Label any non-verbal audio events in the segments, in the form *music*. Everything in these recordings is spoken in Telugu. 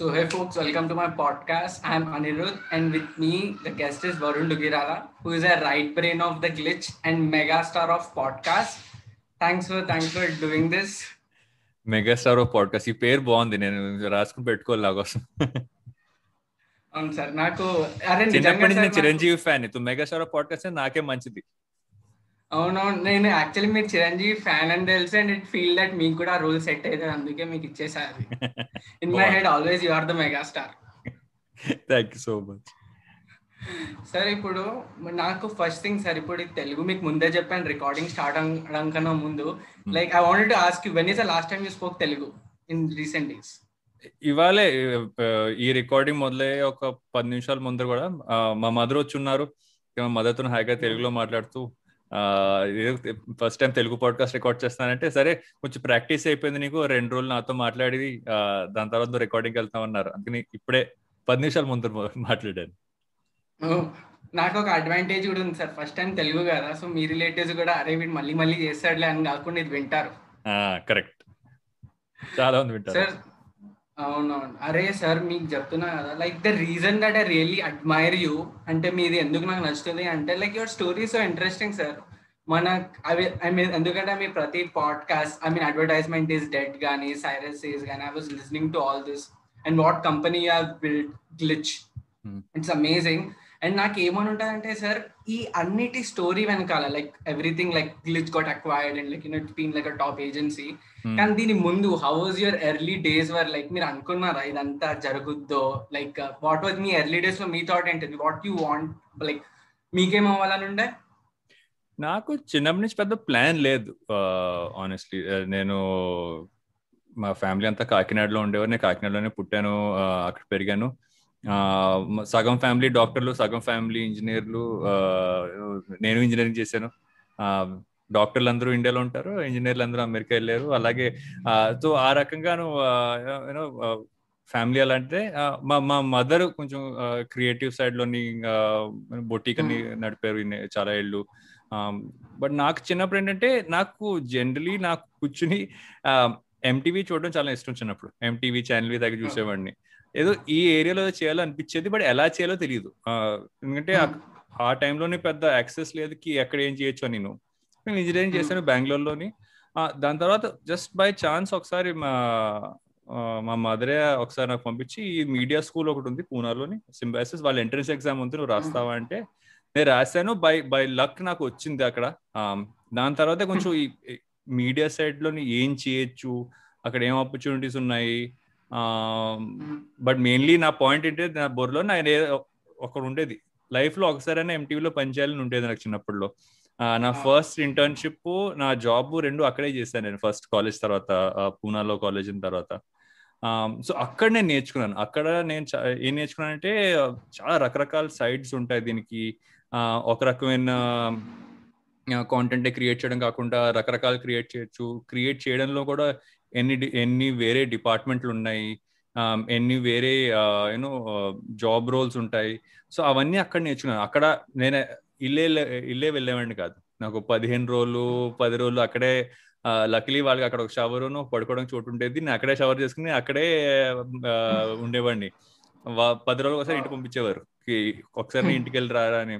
So, hey folks, welcome to my podcast. I'm Anirudh, and with me, the guest is Varun Dugirala, who is a right brain of the glitch and megastar of podcast. Thanks for thanks for doing this. Megastar of podcast ఈ పేరు బాగుంది నేను రాసుకుని పెట్టుకోవాలి నా కోసం అవును సార్ నాకు అరే చిన్నప్పటి నుంచి నిజంగా నేను Chiranjeevi fan to megastar of podcast నాకే మంచిది అవునవును. నేను యాక్చువల్లీ మీరు చిరంజీవి ఫ్యాన్ అని తెలుసు అండ్ ఇట్ ఫీల్ దట్ మీకు కూడా రూల్ సెట్ అయితే అందుకే మీకు ఇచ్చేసారి in my head always you are the mega star thank you so much sir ఇప్పుడు నాకు ఫస్ట్ థింగ్ సార్ ఇప్పుడు తెలుగు మీకు ముందే చెప్పాను రికార్డింగ్ స్టార్ట్ అవ్వడం కన్నా ముందు. Like I wanted to ask you when is the last time you spoke Telugu in recent days ఇవాళే ఈ రికార్డింగ్ మొదలయ్యే ఒక పది నిమిషాల ముందర కూడా మా మదర్ వచ్చి ఉన్నారు. మా మదర్తో హాయిగా తెలుగులో మాట్లాడుతూ first time Telugu podcast record చేస్తానంటే సరే కొంచెం ప్రాక్టీస్ అయిపోయింది నీకు రెండు రోజులు నాతో మాట్లాడి దాని తర్వాత రికార్డింగ్ వెళ్తామన్నారు అందుకని ఇప్పుడే పది నిమిషాల ముందర మాట్లాడాను. నాకు ఒక అడ్వాంటేజ్ కూడా ఉంది సార్. ఫస్ట్ టైం తెలుగు కదా సో మీ రిలేటివ్స్ కూడా అరే వీడు మళ్ళీ మళ్ళీ చేస్తాడులే అని కాకుండా ఇది వింటారు. కరెక్ట్ చాలా మంది వింటారు. సార్ అవునవును. అరే సార్ మీకు చెప్తున్నా కదా like the reason that I really admire you అంటే మీది ఎందుకు నాకు నచ్చుతుంది అంటే like your story so interesting sir మన అవి ఐ మీన్ ఎందుకంటే మీ ప్రతి podcast I mean advertisement is dead కానీ సైరస్ ఈస్ కానీ I was listening to all this. And what company are build Glitch. Hmm. It's amazing. And నాకు ఏమని ఉంటుందంటే సార్ ఈ అన్నిటి స్టోరీ వెనకాల like everything like Glitch got acquired and like it been like a top agency. కానీ దీని ముందు how was your early days were like మీరు అనుకున్నారా ఇదంతా జరుగుద్దో? లైక్ వాట్ వాజ్ మీ ఎర్లీ డేస్లో మీ థాట్ ఏంటిది? వాట్ యూ వాంట్ లైక్ మీకేం అవ్వాలని ఉండే నాకు చిన్నప్పటి నుంచి పెద్ద ప్లాన్ లేదు. ఆనెస్ట్లీ నేను మా ఫ్యామిలీ అంతా కాకినాడలో ఉండేవారు. నేను కాకినాడలోనే పుట్టాను. అక్కడ పెరిగాను. సగం ఫ్యామిలీ డాక్టర్లు సగం ఫ్యామిలీ ఇంజనీర్లు నేను ఇంజనీరింగ్ చేశాను. డాక్టర్లు అందరూ ఇండియాలో ఉంటారు. ఇంజనీర్లు అందరూ అమెరికా వెళ్ళారు. అలాగే సో ఆ రకంగాను యూనో ఫ్యామిలీ ఎలా అంటే మా మా మదర్ కొంచెం క్రియేటివ్ సైడ్లోని బొటీక్ అని నడిపారు చాలా ఏళ్ళు. బట్ నాకు చిన్నప్పుడు ఏంటంటే నాకు జనరలీ నాకు కూర్చుని ఎంటీవీ చూడడం చాలా ఇష్టం చిన్నప్పుడు. ఎంటీవీ ఛానల్ దగ్గర చూసేవాడిని. ఏదో ఈ ఏరియాలో చేయాలో అనిపించేది బట్ ఎలా చేయాలో తెలియదు ఎందుకంటే ఆ- టైంలోనే పెద్ద యాక్సెస్ లేదు కి ఎక్కడ ఏం చేయొచ్చు అని నేను నేను ఇంజనీరింగ్ చేశాను బెంగళూరులోని. దాని తర్వాత జస్ట్ బై ఛాన్స్ ఒకసారి మా మా మదరే ఒకసారి నాకు పంపించి ఈ మీడియా స్కూల్ ఒకటి ఉంది పూనాలోని. సింబాసిస్ వాళ్ళ ఎంట్రన్స్ ఎగ్జామ్ ఉంది నువ్వు రాస్తావా అంటే నేను రాశాను. బై బై లక్ నాకు వచ్చింది అక్కడ. దాని తర్వాత కొంచెం ఈ మీడియా సైడ్లోని ఏం చేయొచ్చు అక్కడ ఏం ఆపర్చునిటీస్ ఉన్నాయి బట్ మెయిన్లీ నా పాయింట్ ఏంటంటే నా బొర్రలో నా ఒకటి ఉండేది. లైఫ్లో ఒకసారైనా ఎంటీవీలో పనిచేయాలని ఉండేది నాకు చిన్నప్పటిలో నా ఫస్ట్ ఇంటర్న్షిప్ నా జాబ్ రెండు అక్కడే చేశాను నేను. ఫస్ట్ కాలేజ్ తర్వాత పూనాలో కాలేజ్ తర్వాత. సో అక్కడ నేను నేర్చుకున్నాను. అక్కడ నేను ఏం నేర్చుకున్నానంటే చాలా రకరకాల సైడ్స్ ఉంటాయి దీనికి. ఒక రకమైన కాంటెంట్ క్రియేట్ చేయడం కాకుండా రకరకాల క్రియేట్ చేయొచ్చు. క్రియేట్ చేయడంలో కూడా ఎన్ని ఎన్ని వేరే డిపార్ట్మెంట్లు ఉన్నాయి. ఎన్ని వేరే యూనో జాబ్ రోల్స్ ఉంటాయి. సో అవన్నీ అక్కడ నేర్చుకున్నాను. అక్కడ నేను ఇల్లే ఇల్లే వెళ్ళేవాడిని కాదు. నాకు పదిహేను రోజులు పది రోజులు అక్కడే లక్లీ వాళ్ళకి అక్కడ ఒక షవర్ పడుకోవడం చోటు ఉండేది. నేను అక్కడే షవర్ చేసుకుని అక్కడే ఉండేవాడిని. పది రోజులు ఒకసారి ఇంటికి పంపించేవారు. ఒకసారి ఇంటికి వెళ్ళి రారా అని.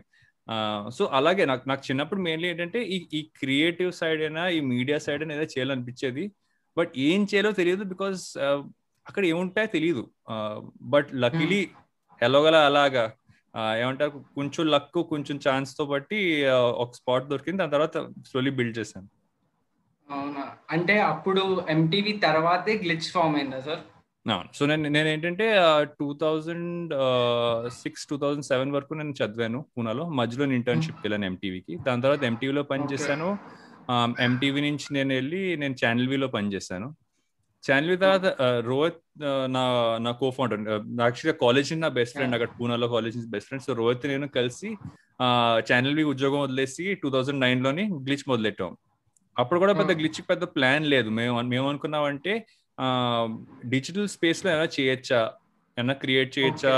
సో అలాగే నాకు నాకు చిన్నప్పుడు మెయిన్లీ ఏంటంటే ఈ ఈ క్రియేటివ్ సైడ్ అయినా ఈ మీడియా సైడ్ అయినా ఏదో చేయాలనిపించేది. బట్ ఏం చేయాలో తెలియదు బికాస్ అక్కడ ఏముంటాయో తెలియదు బట్ లక్కీలీ ఎలాగలా అలాగా ఏమంటారు కొంచెం లక్ కొంచెం ఛాన్స్తో బట్టి ఒక స్పాట్ దొరికింది. దాని తర్వాత స్లోలీ బిల్డ్ చేశాను. అవునా? అంటే అప్పుడు ఎంటీవీ తర్వాతే గ్లిచ్ ఫామ్ అయిందా సార్? అవును. సో నేను నేను ఏంటంటే two thousand six two thousand seven వరకు నేను చదివాను పూనాలో. మధ్యలో ఇంటర్న్షిప్ వెళ్ళాను ఎంటీవీకి దాని తర్వాత ఎంటీవీలో పనిచేశాను ఎంటీవీ నుంచి నేను వెళ్ళి నేను ఛానల్ విలో పనిచేశాను ఛానల్ వి తర్వాత రోహిత్ నా నా కో ఫౌండర్ యాక్చువల్గా కాలేజ్ నా బెస్ట్ ఫ్రెండ్ అక్కడ పూనాలో college best friend so Rohit నేను కలిసి ఛానల్ వి ఉద్యోగం వదిలేసి టూ థౌజండ్ నైన్లోని గ్లిచ్ మొదలెట్టాం. అప్పుడు కూడా పెద్ద గ్లిచ్ పెద్ద ప్లాన్ లేదు. మేము మేము అనుకున్నామంటే డిజిటల్ స్పేస్లో ఎలా చేయొచ్చా? ఏమన్నా క్రియేట్ చేయొచ్చా?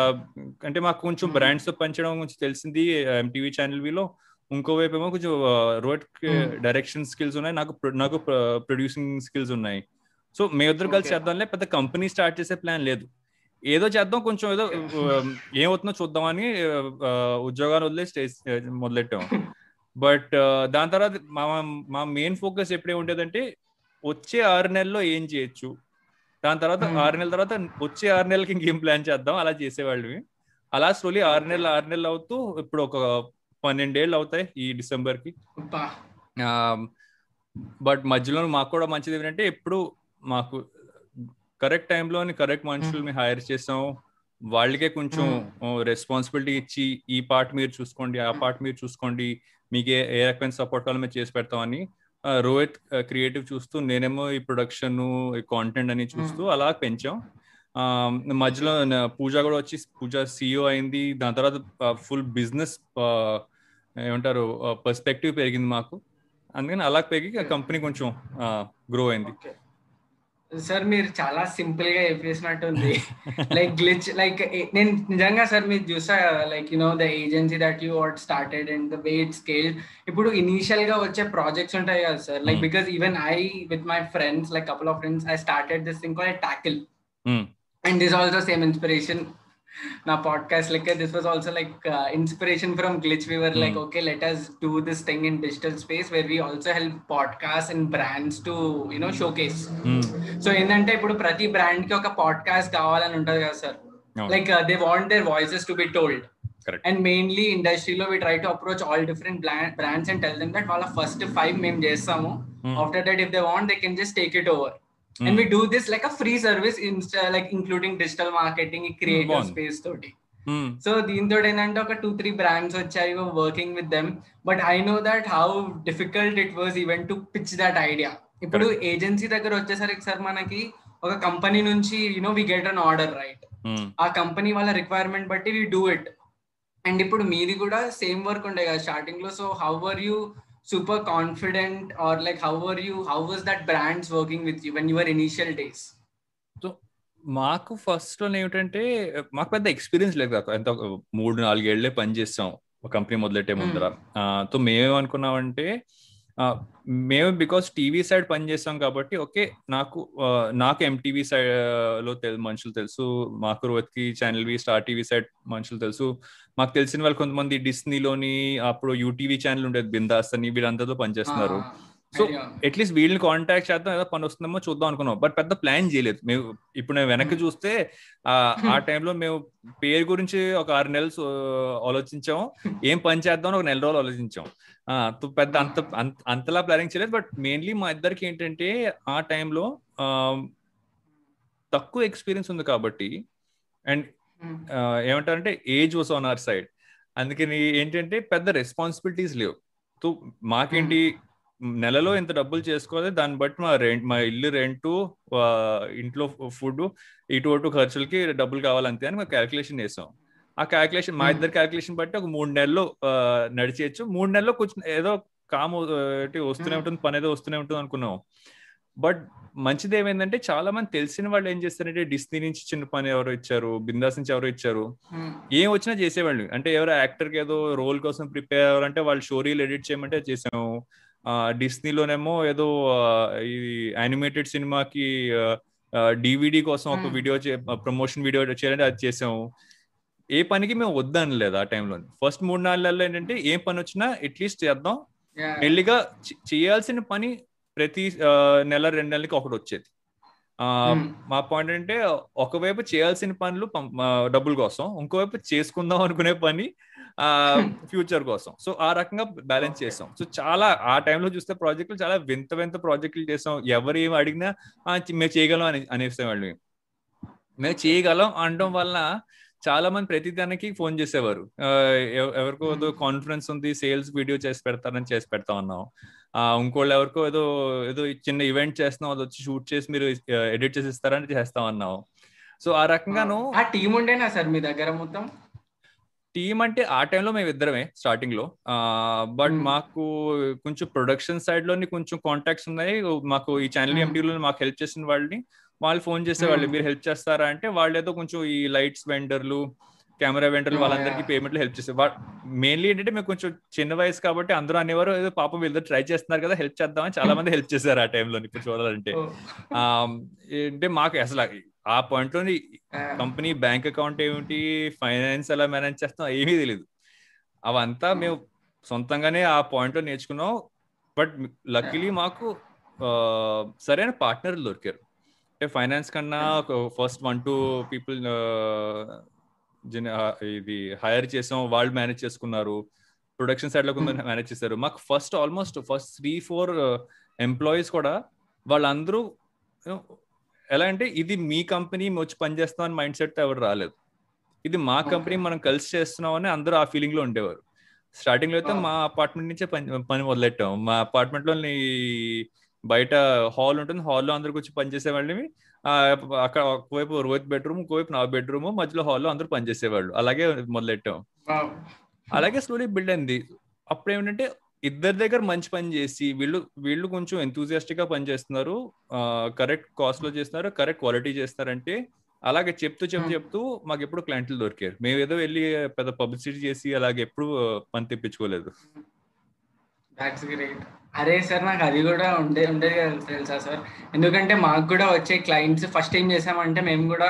అంటే మాకు కొంచెం బ్రాండ్స్తో పనిచేయడం కొంచెం తెలిసింది ఎంటీవీ ఛానల్ విలో ఇంకో వైపు ఏమో కొంచెం రోడ్ డైరెక్షన్ స్కిల్స్ ఉన్నాయి నాకు నాకు ప్రొడ్యూసింగ్ స్కిల్స్ ఉన్నాయి. సో మేమిద్దరు కలిసి. చేద్దాంలే పెద్ద కంపెనీ స్టార్ట్ చేసే ప్లాన్ లేదు. ఏదో చేద్దాం కొంచెం ఏదో ఏమవుతుందో చూద్దామని ఉద్యోగాన్ని వదిలే స్టేజ్ మొదలెట్టాం. బట్ దాని తర్వాత మా మా మెయిన్ ఫోకస్ ఎప్పుడే ఉండేదంటే వచ్చే ఆరు నెలల్లో ఏం చేయొచ్చు? దాని తర్వాత ఆరు నెలల తర్వాత వచ్చే ఆరు నెలలకి ఇంకేం ప్లాన్ చేద్దాం? అలా చేసేవాళ్ళవి. అలా స్లోలీ ఆరు నెలలు ఆరు నెలలు అవుతూ ఇప్పుడు ఒక పన్నెండేళ్ళు అవుతాయి ఈ డిసెంబర్కి బట్ మధ్యలో మాకు కూడా మంచిది ఏంటంటే ఎప్పుడు మాకు కరెక్ట్ టైంలో కరెక్ట్ మనుషుల్ని హైర్ చేసాం. వాళ్ళకే కొంచెం రెస్పాన్సిబిలిటీ ఇచ్చి ఈ పార్ట్ మీరు చూసుకోండి ఆ పార్ట్ మీరు చూసుకోండి మీకు ఏ ఏ రకమైన సపోర్ట్ కావాలో మేము చేసి పెడతామని రోహిత్ క్రియేటివ్ చూస్తూ నేనేమో ఈ ప్రొడక్షన్ కాంటెంట్ అని చూస్తూ అలా పెంచాం. మధ్యలో పూజ కూడా వచ్చి పూజ సిఇఓ అయింది. దాని తర్వాత ఫుల్ బిజినెస్ ఏమంటారు పర్స్పెక్టివ్ పెరిగింది మాకు. అందుకని అలా పెరిగి కంపెనీ కొంచెం గ్రో అయింది. సార్ మీరు చాలా సింపుల్గా చెప్పేసినట్టుంది. లైక్ గ్లిచ్ లైక్ నేను నిజంగా సార్ మీరు చూసా like you know the agency that you what started and the way it scale ఇప్పుడు ఇనీషియల్గా వచ్చే ప్రాజెక్ట్స్ ఉంటాయి కదా sir. Like because even I with my friends like couple of friends I started this thing call tackle and this also same inspiration నా పాడ్కాస్ట్ లెక్క this was also like inspiration from Glitch we were like okay let us do this thing in digital space where we also help podcast and brands to you know showcase so ఏంటంటే ఇప్పుడు ప్రతి బ్రాండ్కి ఒక పాడ్కాస్ట్ కావాలని ఉంటది కదా sir like they want their voices to be told and mainly ఇండస్ట్రీలో we try to approach all different brands and tell them that వాళ్ళ ఫస్ట్ ఫైవ్ మేము చేస్తాము. After that if they want they can just take it over Mm. and we do this like a free service in like including digital marketing creative mm, space toti mm. so దీంతో ఏంటంటే ఒక టూ త్రీ బ్రాండ్స్ వచ్చాయి working with them but I know that how difficult it was even to pitch that idea ఇప్పుడు ఏజెన్సీ దగ్గర వచ్చేసరికి సార్ మనకి ఒక కంపెనీ నుంచి you know we get an order right ఆ కంపెనీ వాళ్ళ రిక్వైర్మెంట్ బట్టి వి డూ ఇట్ అండ్ ఇప్పుడు మీది కూడా సేమ్ వర్క్ ఉండే కదా స్టార్టింగ్లో. So how are you super confident or like how were you how was that brands working with you when you were initial days మాకు ఫస్ట్లో ఏమిటంటే మాకు పెద్ద ఎక్స్పీరియన్స్ లేదు కాక ఎంత మూడు నాలుగేళ్ళే పని చేస్తాం ఒక కంపెనీ మొదలెట్టే ముందర సో మేమేమనుకున్నామంటే మేము బికాస్ టీవీ సైడ్ పని చేస్తాం కాబట్టి ఓకే నాకు నాకు ఎంటీవీ సైడ్లో మనుషులు తెలుసు మాకు రోత్కి channel V star TV side మనుషులు తెలుసు. మాకు తెలిసిన వాళ్ళు కొంతమంది డిస్నీలోని అప్పుడు యూటీవీ ఛానల్ ఉండేది బిందాస్ అని వీళ్ళందరితో పనిచేస్తున్నారు సో అట్లీస్ట్ వీళ్ళని కాంటాక్ట్ చేద్దాం ఏదో పని వస్తుందేమో చూద్దాం అనుకున్నాం. బట్ పెద్ద ప్లాన్ చేయలేదు. మేము ఇప్పుడు నేను వెనక్కి చూస్తే ఆ టైంలో మేము పేరు గురించి ఒక ఆరు నెలలు ఆలోచించాం ఏం పని చేద్దాం ఒక నెల రోజులు ఆలోచించాం పెద్ద అంత అంతలా ప్లానింగ్ చేయలేదు. బట్ మెయిన్లీ మా ఇద్దరికి ఏంటంటే ఆ టైంలో తక్కువ ఎక్స్పీరియన్స్ ఉంది కాబట్టి అండ్ ఏమంటారంటే age was on our side అందుకని ఏంటంటే పెద్ద రెస్పాన్సిబిలిటీస్ లేవు. సో మాకేంటి నెలలో ఇంత డబ్బులు చేసుకోవాలి దాన్ని బట్టి మా రెంట్ మా ఇల్లు రెంట్ ఇంట్లో ఫుడ్ ఇటు అటు ఖర్చులకి డబ్బులు కావాలంతే అని మేము క్యాల్కులేషన్ చేసాం. ఆ క్యాల్కులేషన్ మా ఇద్దరు క్యాల్కులేషన్ బట్టి ఒక మూడు నెలలు నడిచేయచ్చు. మూడు నెలల్లో కూర్చుని ఏదో కాము వస్తూనే ఉంటుంది పని ఏదో వస్తూనే ఉంటుంది అనుకున్నాం. బట్ మంచిది ఏమైందంటే చాలా మంది తెలిసిన వాళ్ళు ఏం చేస్తారంటే డిస్నీ నుంచి చిన్న పని ఎవరు ఇచ్చారు బిందాస్ నుంచి ఎవరు ఇచ్చారు. ఏం వచ్చినా చేసేవాళ్ళు. అంటే ఎవరో యాక్టర్కి ఏదో రోల్ కోసం ప్రిపేర్ అవ్వాలంటే వాళ్ళు స్టోరీలు ఎడిట్ చేయమంటే చేసాము డిస్నీలోనేమో ఏదో ఇది యానిమేటెడ్ సినిమాకి డివిడి కోసం ఒక వీడియో ప్రమోషన్ వీడియో చేయాలంటే అది చేసాము. ఏ పనికి మేము వద్దనలేదు ఆ టైంలో. ఫస్ట్ మూడు నాలుగు ఏంటంటే ఏ పని వచ్చినా అట్లీస్ట్ చేద్దాం. మెల్లిగా చేయాల్సిన పని ప్రతి నెల రెండు నెలలకి ఒకటి వచ్చేది. మా పాయింట్ అంటే ఒకవైపు చేయాల్సిన పనులు డబ్బుల కోసం ఇంకోవైపు చేసుకుందాం అనుకునే పని ఫ్యూచర్ కోసం. సో ఆ రకంగా బ్యాలెన్స్ చేసాం సో చాలా ఆ టైంలో చూస్తే ప్రాజెక్టులు చాలా వింత వింత ప్రాజెక్టులు చేసాం ఎవరు ఏమి అడిగినా మేము చేయగలం అని అనేసే వాళ్ళు. మేము చేయగలం అనడం వల్ల చాలా మంది ప్రతి దానికి ఫోన్ చేసేవారు. ఎవరికో ఏదో కాన్ఫరెన్స్ ఉంది సేల్స్ వీడియో చేసి పెడతారని చేసి పెడతా ఉన్నాం. ఇంకోళ్ళు ఎవరికో ఏదో ఏదో చిన్న ఈవెంట్ చేస్తున్నాం అది వచ్చి షూట్ చేసి మీరు ఎడిట్ చేసి ఇస్తారని చేస్తాం అన్నాం సో ఆ రకంగాను ఆ టీం ఉండేనా సార్ మీ దగ్గర మొత్తం? టీం అంటే ఆ టైంలో మేము ఇద్దరమే స్టార్టింగ్లో బట్ మాకు కొంచెం ప్రొడక్షన్ సైడ్లోని కొంచెం కాంటాక్ట్స్ ఉన్నాయి. మాకు ఈ ఛానల్ ఎంపీలో మాకు హెల్ప్ చేసిన వాళ్ళని వాళ్ళు ఫోన్ చేసేవాళ్ళు మీరు హెల్ప్ చేస్తారా అంటే వాళ్ళు ఏదో కొంచెం ఈ లైట్స్ వెండర్లు కెమెరా వెండర్లు వాళ్ళందరికీ పేమెంట్లు హెల్ప్ చేసే మెయిన్లీ ఏంటంటే మేము కొంచెం చిన్న వయసు కాబట్టి అందరూ అనేవారు ఏదో పాపం వీళ్ళు ట్రై చేస్తున్నారు కదా హెల్ప్ చేద్దామని చాలా మంది హెల్ప్ చేశారు ఆ టైంలో చూడాలంటే. అంటే మాకు అసలు ఆ పాయింట్లోని కంపెనీ బ్యాంక్ అకౌంట్ ఏమిటి ఫైనాన్స్ ఎలా మేనేజ్ చేస్తాం ఏమీ తెలియదు అవంతా మేము సొంతంగానే ఆ పాయింట్లో నేర్చుకున్నాం. బట్ లక్కీలీ మాకు ఆ, సరైన పార్ట్నర్లు దొరికారు. అంటే ఫైనాన్స్ కన్నా ఫస్ట్ వన్ టూ పీపుల్ ఇది హైర్ చేసాం. వాళ్ళు మేనేజ్ చేసుకున్నారు. ప్రొడక్షన్ సైడ్లో కొందరు మేనేజ్ చేశారు. మాకు first almost first three four employees కూడా వాళ్ళందరూ ఎలా అంటే ఇది మీ కంపెనీ వచ్చి పని చేస్తాం అని మైండ్ సెట్ ఎవరు రాలేదు. ఇది మా కంపెనీ మనం కలిసి చేస్తున్నాం అని అందరూ ఆ ఫీలింగ్లో ఉండేవారు. స్టార్టింగ్లో అయితే. మా అపార్ట్మెంట్ నుంచే పని పని మొదలెట్టాం. మా అపార్ట్మెంట్లో బయట హాల్ ఉంటుంది. హాల్లో అందరికి వచ్చి పనిచేసే వాళ్ళని అక్కడ ఒకవైపు రోహిత్ బెడ్రూమ్ ఇంకోవైపు నా బెడ్రూమ్ మధ్యలో హాల్లో అందరూ పనిచేసేవాళ్ళు అలాగే మొదలెట్టాం. అలాగే స్టోరీ బిల్డ్ అయింది. అప్పుడు ఏమిటంటే ఇద్దరి దగ్గర మంచి పని చేసి వీళ్ళు వీళ్ళు కొంచెం ఎంతూజియాస్టిక్గా పని చేస్తున్నారు. కరెక్ట్ కాస్ట్లో చేస్తున్నారు కరెక్ట్ క్వాలిటీ చేస్తున్నారంటే అలాగే చెప్తూ చెప్తూ. చెప్తూ మాకు ఎప్పుడు క్లయింట్లు దొరికారు. మేము ఏదో వెళ్ళి పెద్ద పబ్లిసిటీ చేసి అలాగే ఎప్పుడు పని తెప్పించుకోలేదు. అరే సార్ నాకు అది కూడా ఉండే ఉండేది కదా తెలుసా సార్? ఎందుకంటే మాకు కూడా వచ్చే క్లయింట్స్ ఫస్ట్ ఏం చేసామంటే మేము కూడా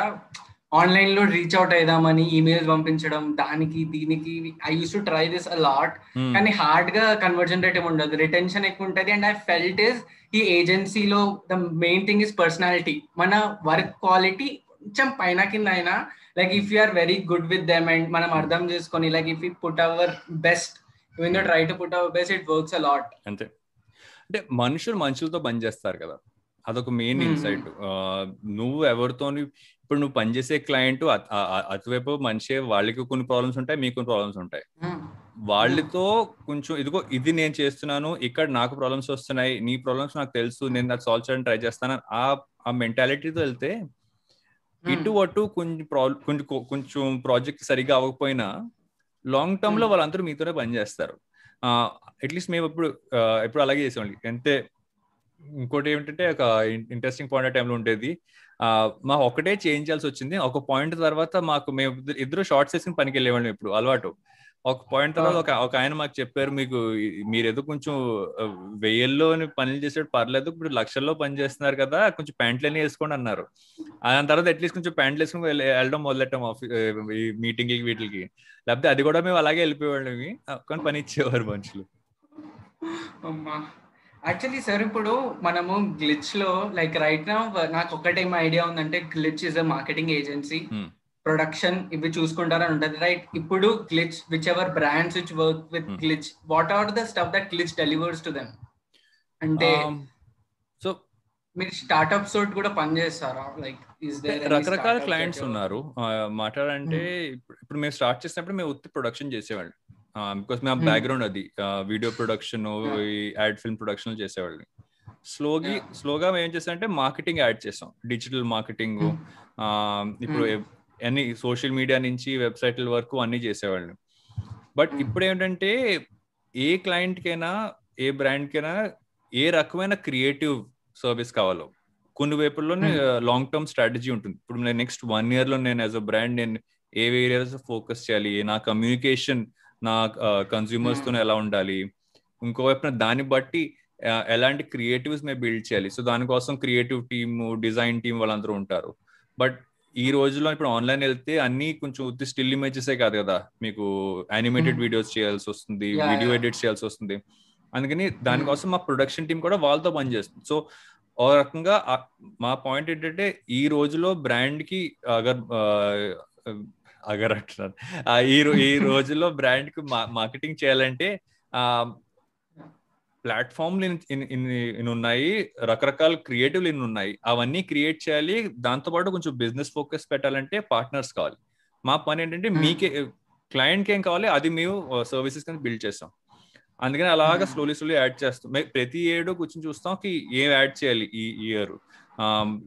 ఆన్లైన్లో రీచ్ అవుట్ అయిదామని ఈమెయిల్స్ పంపించడం దానికి దీనికి I use to try this a lot Hmm. కానీ హార్డ్గా కన్వర్జన్ రేట్ ఏమి ఉండదు. రిటెన్షన్ ఎక్కువ ఉంటుంది అండ్ ఐ ఫెల్ట్ ఇస్ ఈ ఏజెన్సీలో the main thing is personality మన వర్క్ క్వాలిటీ కొంచెం పైన కింద అయినా like if you are very good with them and మనం అర్థం చేసుకొని like if you put our best even try to put our best it works a lot అంతే. అంటే మనుషులు మనుషులతో పని చేస్తారు కదా. అదొక మెయిన్ Hmm. ఇన్సైట్ నువ్వు ఎవరితో ఇప్పుడు నువ్వు పనిచేసే క్లయింట్ అటువైపు మనిషి వాళ్ళకి కొన్ని ప్రాబ్లమ్స్ ఉంటాయి మీకు కొన్ని ప్రాబ్లమ్స్ ఉంటాయి. వాళ్ళతో కొంచెం ఇదిగో ఇది నేను చేస్తున్నాను ఇక్కడ నాకు ప్రాబ్లమ్స్ వస్తున్నాయి నీ ప్రాబ్లమ్స్ నాకు తెలుసు నేను అది సాల్వ్ చేయడానికి ట్రై చేస్తాను ఆ ఆ మెంటాలిటీతో వెళ్తే ఇటు అటు కొంచెం కొంచెం కొంచెం ప్రాజెక్ట్ సరిగా అవ్వకపోయినా లాంగ్ టర్మ్లో. వాళ్ళందరూ మీతోనే పని చేస్తారు. అట్లీస్ట్ మేము ఇప్పుడు ఆ, ఎప్పుడు అలాగే చేసేవాళ్ళం. అంతే ఇంకోటి ఏమిటంటే ఒక ఇంట్రెస్టింగ్ పాయింట్ ఆ టైంలో ఉండేది మా ఒకటే చేంజ్ చేయాల్సి వచ్చింది. ఒక పాయింట్ తర్వాత మాకు మేము ఇద్దరు- షార్ట్స్ వేసుకుని పనికి వెళ్ళేవాళ్ళం ఇప్పుడు అలవాటు. ఒక పాయింట్ తర్వాత ఒక ఒక ఆయన మాకు చెప్పారు మీకు మీరు ఏదో కొంచెం వెయ్యిల్లో పనులు చేసేది పర్లేదు ఇప్పుడు లక్షల్లో పని చేస్తున్నారు కదా కొంచెం ప్యాంట్లు అన్ని వేసుకోండి అన్నారు. దాని తర్వాత అట్లీస్ట్ కొంచెం ప్యాంట్లు వేసుకుని వెళ్ళడం మొదలెట్టాం ఆఫీస్ ఈ మీటింగ్ వీటికి. లేకపోతే అది కూడా మేము అలాగే వెళ్ళిపోయేవాళ్ళం కానీ పని ఇచ్చేవారు మనుషులు. అమ్మా. యాక్చువల్లీ సార్ ఇప్పుడు మనము గ్లిచ్లో లైక్ రైట్ నా నాకు ఒకటేం ఐడియా ఉందంటే Glitch is a marketing agency Hmm. Production ఇవి చూసుకుంటారని ఉంటది రైట్ ఇప్పుడు Glitch which ever brands which work with Hmm. Glitch what are the stuff that Glitch delivers to them అంటే సో మీరు స్టార్ట్అప్స్ తోటి కూడా పనిచేస్తారా లైక్ రకరకాల క్లయింట్స్ ఉన్నారు. మాట్లాడాలంటే ఇప్పుడు ఇప్పుడు మేము స్టార్ట్ చేసినప్పుడు మేము ఉత్తి ప్రొడక్షన్ చేసేవాళ్ళం. బికాస్ మేము Hmm. బ్యాక్గ్రౌండ్ అది. Video production ad film production చేసేవాళ్ళం స్లోగా. స్లోగా మేము ఏం చేసామంటే మార్కెటింగ్ యాడ్ చేసాం. Digital marketing Hmm. ఇప్పుడు అన్ని సోషల్ మీడియా నుంచి వెబ్సైట్ల వరకు అన్ని చేసేవాళ్ళం. But Hmm. ఇప్పుడు ఏంటంటే ఏ క్లయింట్ కైనా ఏ బ్రాండ్ కైనా ఏ రకమైన క్రియేటివ్ సర్వీస్ కావాలో. కొన్ని వైపుల్లోనే లాంగ్ టర్మ్ స్ట్రాటజీ ఉంటుంది. ఇప్పుడు నేను నెక్స్ట్ వన్ ఇయర్లో నేను యాజ్ అ బ్రాండ్ నేను ఏ ఏరియాస్ ఫోకస్ చేయాలి? నా కమ్యూనికేషన్ నా కన్స్యూమర్స్తో ఎలా ఉండాలి? ఇంకోవైపున దాన్ని బట్టి ఎలాంటి క్రియేటివ్స్ మేము బిల్డ్ చేయాలి? సో దానికోసం క్రియేటివ్ టీమ్ డిజైన్ టీమ్ వాళ్ళందరూ ఉంటారు. బట్ ఈ రోజులో ఇప్పుడు ఆన్లైన్ వెళ్తే అన్ని కొంచెం ఉత్తి స్టిల్ ఇమేజెసే కాదు కదా? మీకు యానిమేటెడ్ Hmm. వీడియోస్ చేయాల్సి వస్తుంది వీడియో. ఎడిట్ చేయాల్సి వస్తుంది. అందుకని దానికోసం మా ప్రొడక్షన్ టీం కూడా వాళ్ళతో పనిచేస్తుంది సో ఓ రకంగా మా పాయింట్ ఏంటంటే ఈ రోజులో బ్రాండ్కి అగర్ అగర్ అంటున్నాను ఈ ఈ రోజుల్లో బ్రాండ్కి మార్కెటింగ్ చేయాలంటే ఆ ప్లాట్ఫామ్లు ఇన్ని ఉన్నాయి. రకరకాల క్రియేటివ్లు ఇన్ని ఉన్నాయి. అవన్నీ క్రియేట్ చేయాలి. దాంతో పాటు కొంచెం బిజినెస్ ఫోకస్ పెట్టాలంటే పార్ట్నర్స్ కావాలి. మా పని ఏంటంటే. మీకే క్లయింట్కి ఏం కావాలి అది మేము సర్వీసెస్ కింద బిల్డ్ చేస్తాం. అందుకని అలాగా. స్లోలీ స్లోలీ యాడ్ చేస్తాం. ప్రతి ఏడు కూర్చొని చూస్తాం కి ఏం యాడ్ చేయాలి ఈ ఇయర్?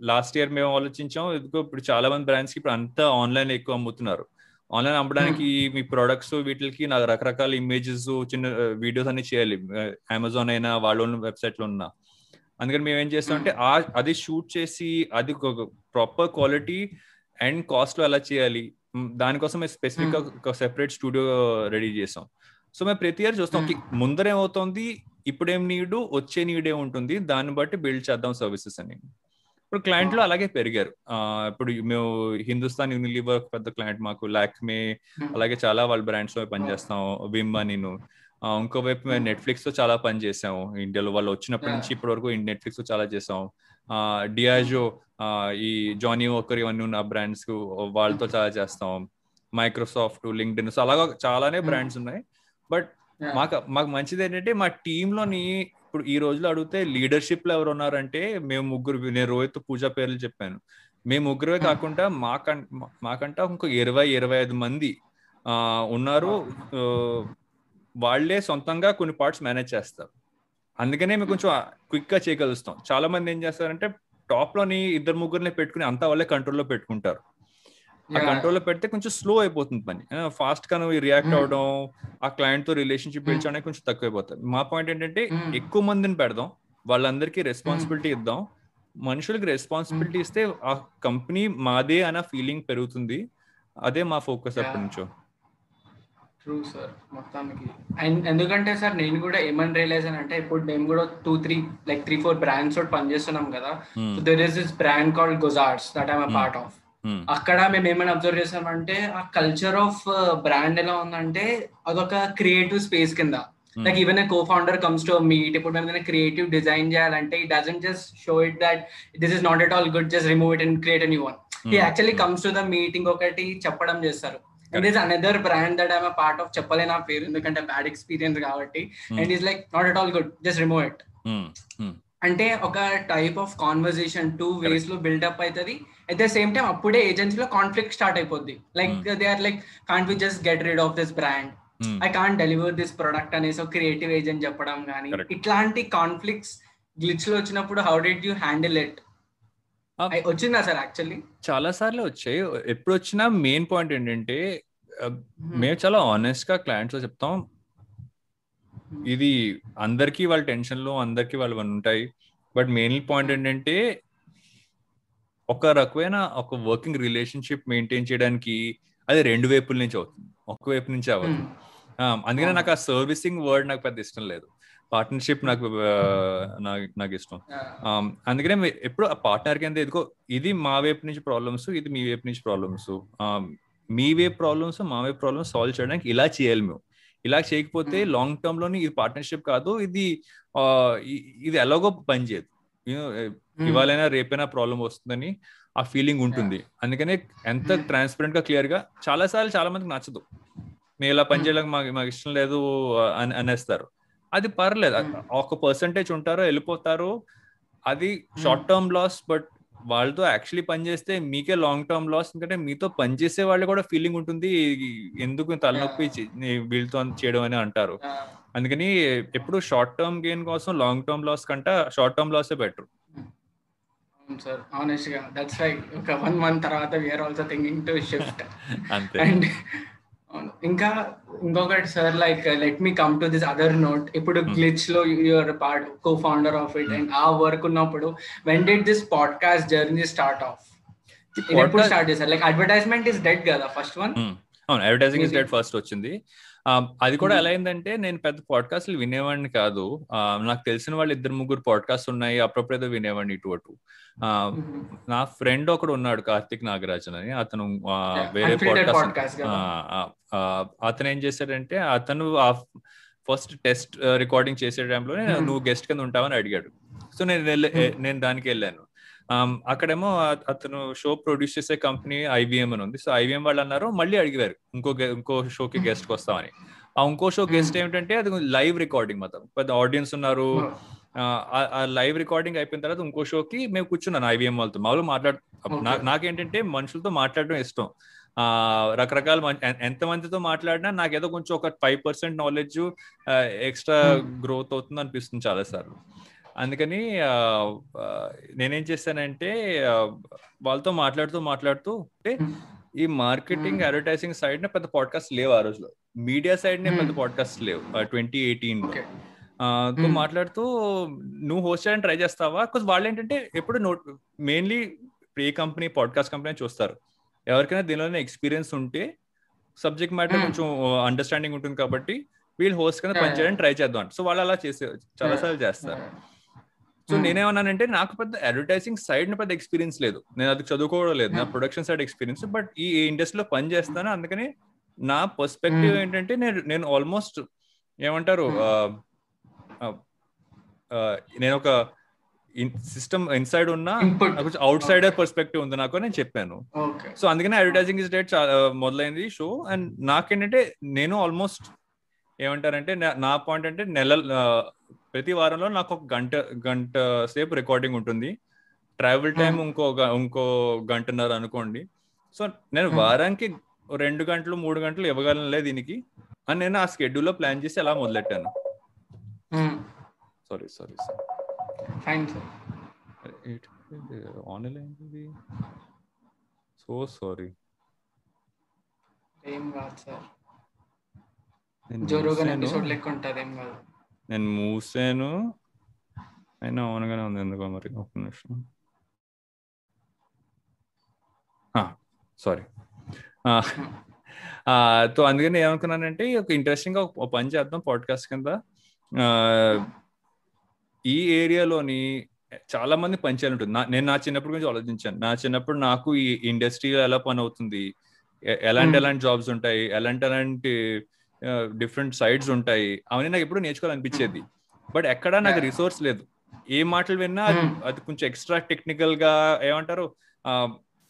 లాస్ట్ ఇయర్ మేము ఆలోచించాం ఇదిగో ఇప్పుడు చాలా మంది బ్రాండ్స్కి ఇప్పుడు అంతా ఆన్లైన్ ఎక్కువ అమ్ముతున్నారు. ఆన్లైన్ అమ్మడానికి మీ ప్రొడక్ట్స్ వీటికి నాకు రకరకాల ఇమేజెస్ చిన్న వీడియోస్ అన్ని చేయాలి. అమెజాన్ అయినా వాళ్ళ వెబ్సైట్లో ఉన్నా. అందుకని మేము ఏం చేస్తాం అంటే ఆ అది షూట్ చేసి అది ప్రాపర్ క్వాలిటీ అండ్ కాస్ట్లో ఎలా చేయాలి? దానికోసం మేము స్పెసిఫిక్గా ఒక సెపరేట్ స్టూడియో రెడీ చేసాం. సో మేము ప్రతి ఇయర్ చూస్తాం Hmm. కి ముందర ఏమవుతుంది ఇప్పుడేం నీడు వచ్చే నీడ్ ఉంటుంది దాన్ని బట్టి బిల్డ్ చేద్దాం సర్వీసెస్ అని. ఇప్పుడు క్లయింట్లు అలాగే పెరిగారు. ఇప్పుడు మేము హిందుస్థాన్ యూనిలివర్ పెద్ద క్లయింట్ మాకు లాక్మే అలాగే చాలా వాళ్ళ బ్రాండ్స్లో పనిచేస్తాం విమ్ నేను. ఇంకోవైపు మేము నెట్ఫ్లిక్స్తో చాలా పని చేసాము ఇండియాలో వాళ్ళు వచ్చినప్పటి నుంచి ఇప్పటి వరకు నెట్ఫ్లిక్స్తో చాలా చేసాం. డియాజో ఈ జానీ ఓకర్ ఇవన్నీ ఉన్న బ్రాండ్స్ వాళ్ళతో చాలా చేస్తాం. మైక్రోసాఫ్ట్ లింక్డ్ఇన్ సో అలాగా చాలానే బ్రాండ్స్ ఉన్నాయి. బట్ మాకు మాకు మంచిది ఏంటంటే మా టీంలోని ఇప్పుడు ఈ రోజులో అడిగితే లీడర్షిప్లో ఎవరు ఉన్నారంటే మేము ముగ్గురు నేను రోహిత్ పూజ పేర్లు చెప్పాను. మేము ముగ్గురే కాకుండా మాకం మాకంట ఇంకో ఇరవై ఇరవై ఐదు మంది ఉన్నారు. వాళ్ళే సొంతంగా కొన్ని పార్ట్స్ మేనేజ్ చేస్తారు. అందుకనే మేము కొంచెం క్విక్గా చేయగలుస్తాం. చాలా మంది ఏం చేస్తారంటే టాప్లోని ఇద్దరు ముగ్గురిని పెట్టుకుని అంతా వాళ్ళే కంట్రోల్లో పెట్టుకుంటారు. ఆ కంట్రోల్లో పెడితే కొంచెం స్లో అయిపోతుంది పని. ఫాస్ట్గా నువ్వు రియాక్ట్ అవడం ఆ క్లయింట్తో రిలేషన్షిప్ బిల్డ్ చేయడానికి కొంచెం తక్కువైపోతుంది. మా పాయింట్ ఏంటంటే ఎక్కువ మందిని పెడదాం వాళ్ళందరికీ రెస్పాన్సిబిలిటీ ఇద్దాం. మనుషులకి రెస్పాన్సిబిలిటీ ఇస్తే ఆ కంపెనీ మాదే అన్న ఫీలింగ్ పెరుగుతుంది. అదే మా ఫోకస్ అప్పటి నుంచో. ట్రూ సార్ మొత్తానికి. అండ్ ఎందుకంటే సార్ నేను కూడా ఏమని రియలైజ్ అంటే ఇప్పుడు మేము కూడా two three like three four brands తోటి పనిచేస్తున్నాం కదా. There is this brand called గుజార్స్ that I'm part of అక్కడ మేము ఏమైనా అబ్జర్వ్ చేసామంటే ఆ కల్చర్ ఆఫ్ బ్రాండ్ ఎలా ఉందంటే అదొక క్రియేటివ్ స్పేస్ కింద. Like even co founder comes to meet ఇప్పుడు మేము క్రియేటివ్ డిజైన్ చేయాలంటే it doesn't just show it that this is not at all good just remove it and create new one ఈ actually comes to the meeting ఒకటి చెప్పడం చేస్తారు. And is another brand that I'm part of చెప్పలే నా పేరు ఎందుకంటే బ్యాడ్ ఎక్స్పీరియన్స్ కాబట్టి. And is like not at all good just remove it అంటే ఒక టైప్ ఆఫ్ కాన్వర్జేషన్ టూ వేస్లో బిల్డప్ అవుతుంది అట్ ద సేమ్ టైం అప్పుడే ఏజెన్సీలో కాన్ఫ్లిక్ట్ స్టార్ట్ అయిపోద్ది. Like they are like can't we just get rid of this brand I can't deliver this product అనేసి ఒక క్రియేటివ్ ఏజెంట్ చెప్పడం కానీ ఇట్లాంటి కాన్ఫ్లిక్ట్స్ గ్లిచ్లో వచ్చినప్పుడు how did you handle it వచ్చిందా సార్ యాక్చువల్లీ చాలా సార్లు వచ్చాయి. ఎప్పుడు వచ్చినా మెయిన్ పాయింట్ ఏంటంటే మేము చాలా ఆనెస్ట్గా క్లయింట్స్ చెప్తాం. ఇది అందరికి వాళ్ళ టెన్షన్లో అందరికి వాళ్ళు ఉంటాయి. బట్ మెయిన్ పాయింట్ ఏంటంటే ఒక రకమైన ఒక వర్కింగ్ రిలేషన్షిప్ మెయింటైన్ చేయడానికి అది రెండు వైపుల నుంచి అవుతుంది. ఒక వైపు నుంచి అవ్వదు. అందుకనే నాకు ఆ సర్వీసింగ్ వర్డ్ నాకు పెద్ద ఇష్టం లేదు. పార్ట్నర్షిప్ నాకు నాకు ఇష్టం. అందుకనే ఎప్పుడు ఆ పార్ట్నర్ కింద ఎదుకో ఇది మా వైపు నుంచి ప్రాబ్లమ్స్ ఇది మీ వైపు నుంచి ప్రాబ్లమ్స్ మీ వైపు ప్రాబ్లమ్స్ మా వైపు ప్రాబ్లమ్స్ సాల్వ్ చేయడానికి ఇలా చేయాలి మేము. ఇలా చేయకపోతే లాంగ్ టర్మ్లోని ఇది పార్ట్నర్షిప్ కాదు. ఇది ఇది ఎలాగో పనిచేయదు ఇవాళైనా రేపైనా ప్రాబ్లం వస్తుందని ఆ ఫీలింగ్ ఉంటుంది. అందుకనే ఎంత ట్రాన్స్పరెంట్గా క్లియర్గా చాలా సార్లు చాలా మందికి నచ్చదు. మేము ఇలా పని చేయడానికి మాకు మాకు ఇష్టం లేదు అని అనేస్తారు. అది పర్లేదు. ఒక పర్సంటేజ్ ఉంటారో వెళ్ళిపోతారు అది షార్ట్ టర్మ్ లాస్ బట్ వాళ్ళతో యాక్చువల్లీ పనిచేస్తే మీకే లాంగ్ టర్మ్ లాస్. ఎందుకంటే మీతో పనిచేసే వాళ్ళు కూడా ఫీలింగ్ ఉంటుంది. ఎందుకు తలనొప్పి వీళ్ళతో చేయడం అని అంటారు. అందుకని ఎప్పుడు షార్ట్ టర్మ్ గెయిన్ కోసం లాంగ్ టర్మ్ లాస్ కంటే షార్ట్ టర్మ్ లాసే బెటర్. సార్. ఆనెస్ట్గా దట్స్ లైక్ ఒక వన్ మంత్ తర్వాత we're also thinking to shift అంతే. అండ్ ఇంకా ఇంకొకటి sir like let me come to this other note ఇప్పుడు గ్లిచ్లో your part co founder of it and ఆ వర్క్ ఉన్నప్పుడు when did this podcast journey start off ఎప్పుడు స్టార్ట్ చేశారు? లైక్ అడ్వర్టైజ్మెంట్ ఇస్ డెడ్ కదా ఫస్ట్ వన్ అవును అడ్వర్టైజింగ్ ఇస్ డెడ్ ఫస్ట్ వచ్చింది. అది కూడా ఎలా అయిందంటే నేను పెద్ద పాడ్కాస్ట్లు వినేవాడిని కాదు. నాకు తెలిసిన వాళ్ళు ఇద్దరు ముగ్గురు పాడ్కాస్ట్ ఉన్నాయి అప్పుడప్పుడు ఏదో వినేవాడిని ఇటు అటు. నా ఫ్రెండ్ ఒకడు ఉన్నాడు కార్తిక్ నాగరాజన్ అని. అతను వేరే పాడ్కాస్ట్ అతను ఏం చేశాడంటే అతను ఆ ఫస్ట్ టెస్ట్ రికార్డింగ్ చేసే టైంలో నువ్వు గెస్ట్ కింద ఉంటావని అడిగాడు. సో నేను నేను దానికి వెళ్ళాను. అక్కడేమో అతను షో ప్రొడ్యూస్ చేసే కంపెనీ ఐబిఎం అని ఉంది. సో ఐబిఎం వాళ్ళు అన్నారు మళ్ళీ అడిగారు ఇంకో ఇంకో షోకి గెస్ట్ వస్తామని. ఆ ఇంకో షో గెస్ట్ ఏమిటంటే అది లైవ్ రికార్డింగ్ మొత్తం పెద్ద ఆడియన్స్ ఉన్నారు. ఆ లైవ్ రికార్డింగ్ అయిపోయిన తర్వాత ఇంకో షోకి మేము కూర్చున్నాను ఐవీఎం వాళ్ళతో. మామూలుగా మాట్లాడు నాకేంటంటే మనుషులతో మాట్లాడడం ఇష్టం. ఆ రకరకాల ఎంత మందితో మాట్లాడినా నాకేదో కొంచెం ఒక five percent knowledge extra growth అవుతుంది అనిపిస్తుంది చాలా సార్లు అందుకని నేనేం చేశానంటే వాళ్ళతో మాట్లాడుతూ మాట్లాడుతూ అంటే ఈ మార్కెటింగ్ అడ్వర్టైజింగ్ సైడ్ నే పెద్ద పాడ్కాస్ట్ లేవు ఆ రోజులో మీడియా సైడ్ నే పెద్ద పాడ్కాస్ట్ లేవు ట్వంటీ ఎయిటీన్లో మాట్లాడుతూ నువ్వు హోస్ట్ చేయడానికి ట్రై చేస్తావా? బికాస్ వాళ్ళు ఏంటంటే ఎప్పుడు నోట్ మెయిన్లీ ఏ కంపెనీ పాడ్కాస్ట్ కంపెనీ చూస్తారు. ఎవరికైనా దీనిలోనే ఎక్స్పీరియన్స్ ఉంటే సబ్జెక్ట్ మ్యాటర్ కొంచెం అండర్స్టాండింగ్ ఉంటుంది కాబట్టి వీళ్ళు హోస్ట్ కింద పనిచేయడానికి ట్రై చేద్దాం సో వాళ్ళు అలా చేసే చాలా సార్లు చేస్తారు. So Hmm. నేనేమన్నానంటే నాకు పెద్ద అడ్వర్టైజింగ్ సైడ్ పెద్ద ఎక్స్పీరియన్స్ లేదు నేను అది చదువుకోవడం లేదు నా. ప్రొడక్షన్ సైడ్ ఎక్స్పీరియన్స్ బట్ ఈ ఇండస్ట్రీలో పని చేస్తాను అందుకని నా పర్స్పెక్టివ్ Hmm. ఏంటంటే నేను నేను ఆల్మోస్ట్ ఏమంటారు Hmm. నేను ఒక సిస్టమ్ ఇన్సైడ్ ఉన్న. కొంచెం అవుట్ సైడర్ పర్స్పెక్టివ్ ఉంది నాకు నేను చెప్పాను సో అందుకనే అడ్వర్టైజింగ్ ఇస్ డేట్ మొదలైంది షో అండ్ నాకేంటంటే నేను ఆల్మోస్ట్ ఏమంటారంటే నా- పాయింట్ అంటే నెల ప్రతి వారంలో నాకు ఒక గంట గంట సేపు రికార్డింగ్ ఉంటుంది. Travel time. ఇంకో ఇంకో గంటన్నర అనుకోండి. సో నేను. వారానికి రెండు గంటలు మూడు గంటలు ఇవ్వగలనులే దీనికి అని నేను ఆ schedule లో ప్లాన్ చేసి అలా మొదలెట్టాను. Sorry sorry sir fine sir online so sorry ఏం కాదు సార్ జోరోగన్ ఎపిసోడ్ లెక్క ఉంటుంది ఏం కాదు. నేను మూసాను. అయినా అవునగానే ఉంది ఎందుకో మరి? ఒక నిమిషం. సారీ సో అందుకని ఏమనుకున్నానంటే ఒక ఇంట్రెస్టింగ్గా ఒక పని చేద్దాం పాడ్కాస్ట్ కింద. ఈ ఏరియాలోని చాలా మంది పనిచేయాలి ఉంటుంది. నేను నా చిన్నప్పటి గురించి ఆలోచించాను. నా చిన్నప్పుడు నాకు ఈ ఇండస్ట్రీలో ఎలా పని అవుతుంది? ఎలాంటి. ఎలాంటి జాబ్స్ ఉంటాయి? ఎలాంటి ఎలాంటి డిఫరెంట్ సైడ్స్ ఉంటాయి. అవన్నీ నాకు ఎప్పుడు నేర్చుకోవాలనిపించేది. బట్ ఎక్కడా నాకు. రిసోర్స్ లేదు. ఏ మాటలు విన్నా అది Hmm. కొంచెం ఎక్స్ట్రా టెక్నికల్గా ఏమంటారు?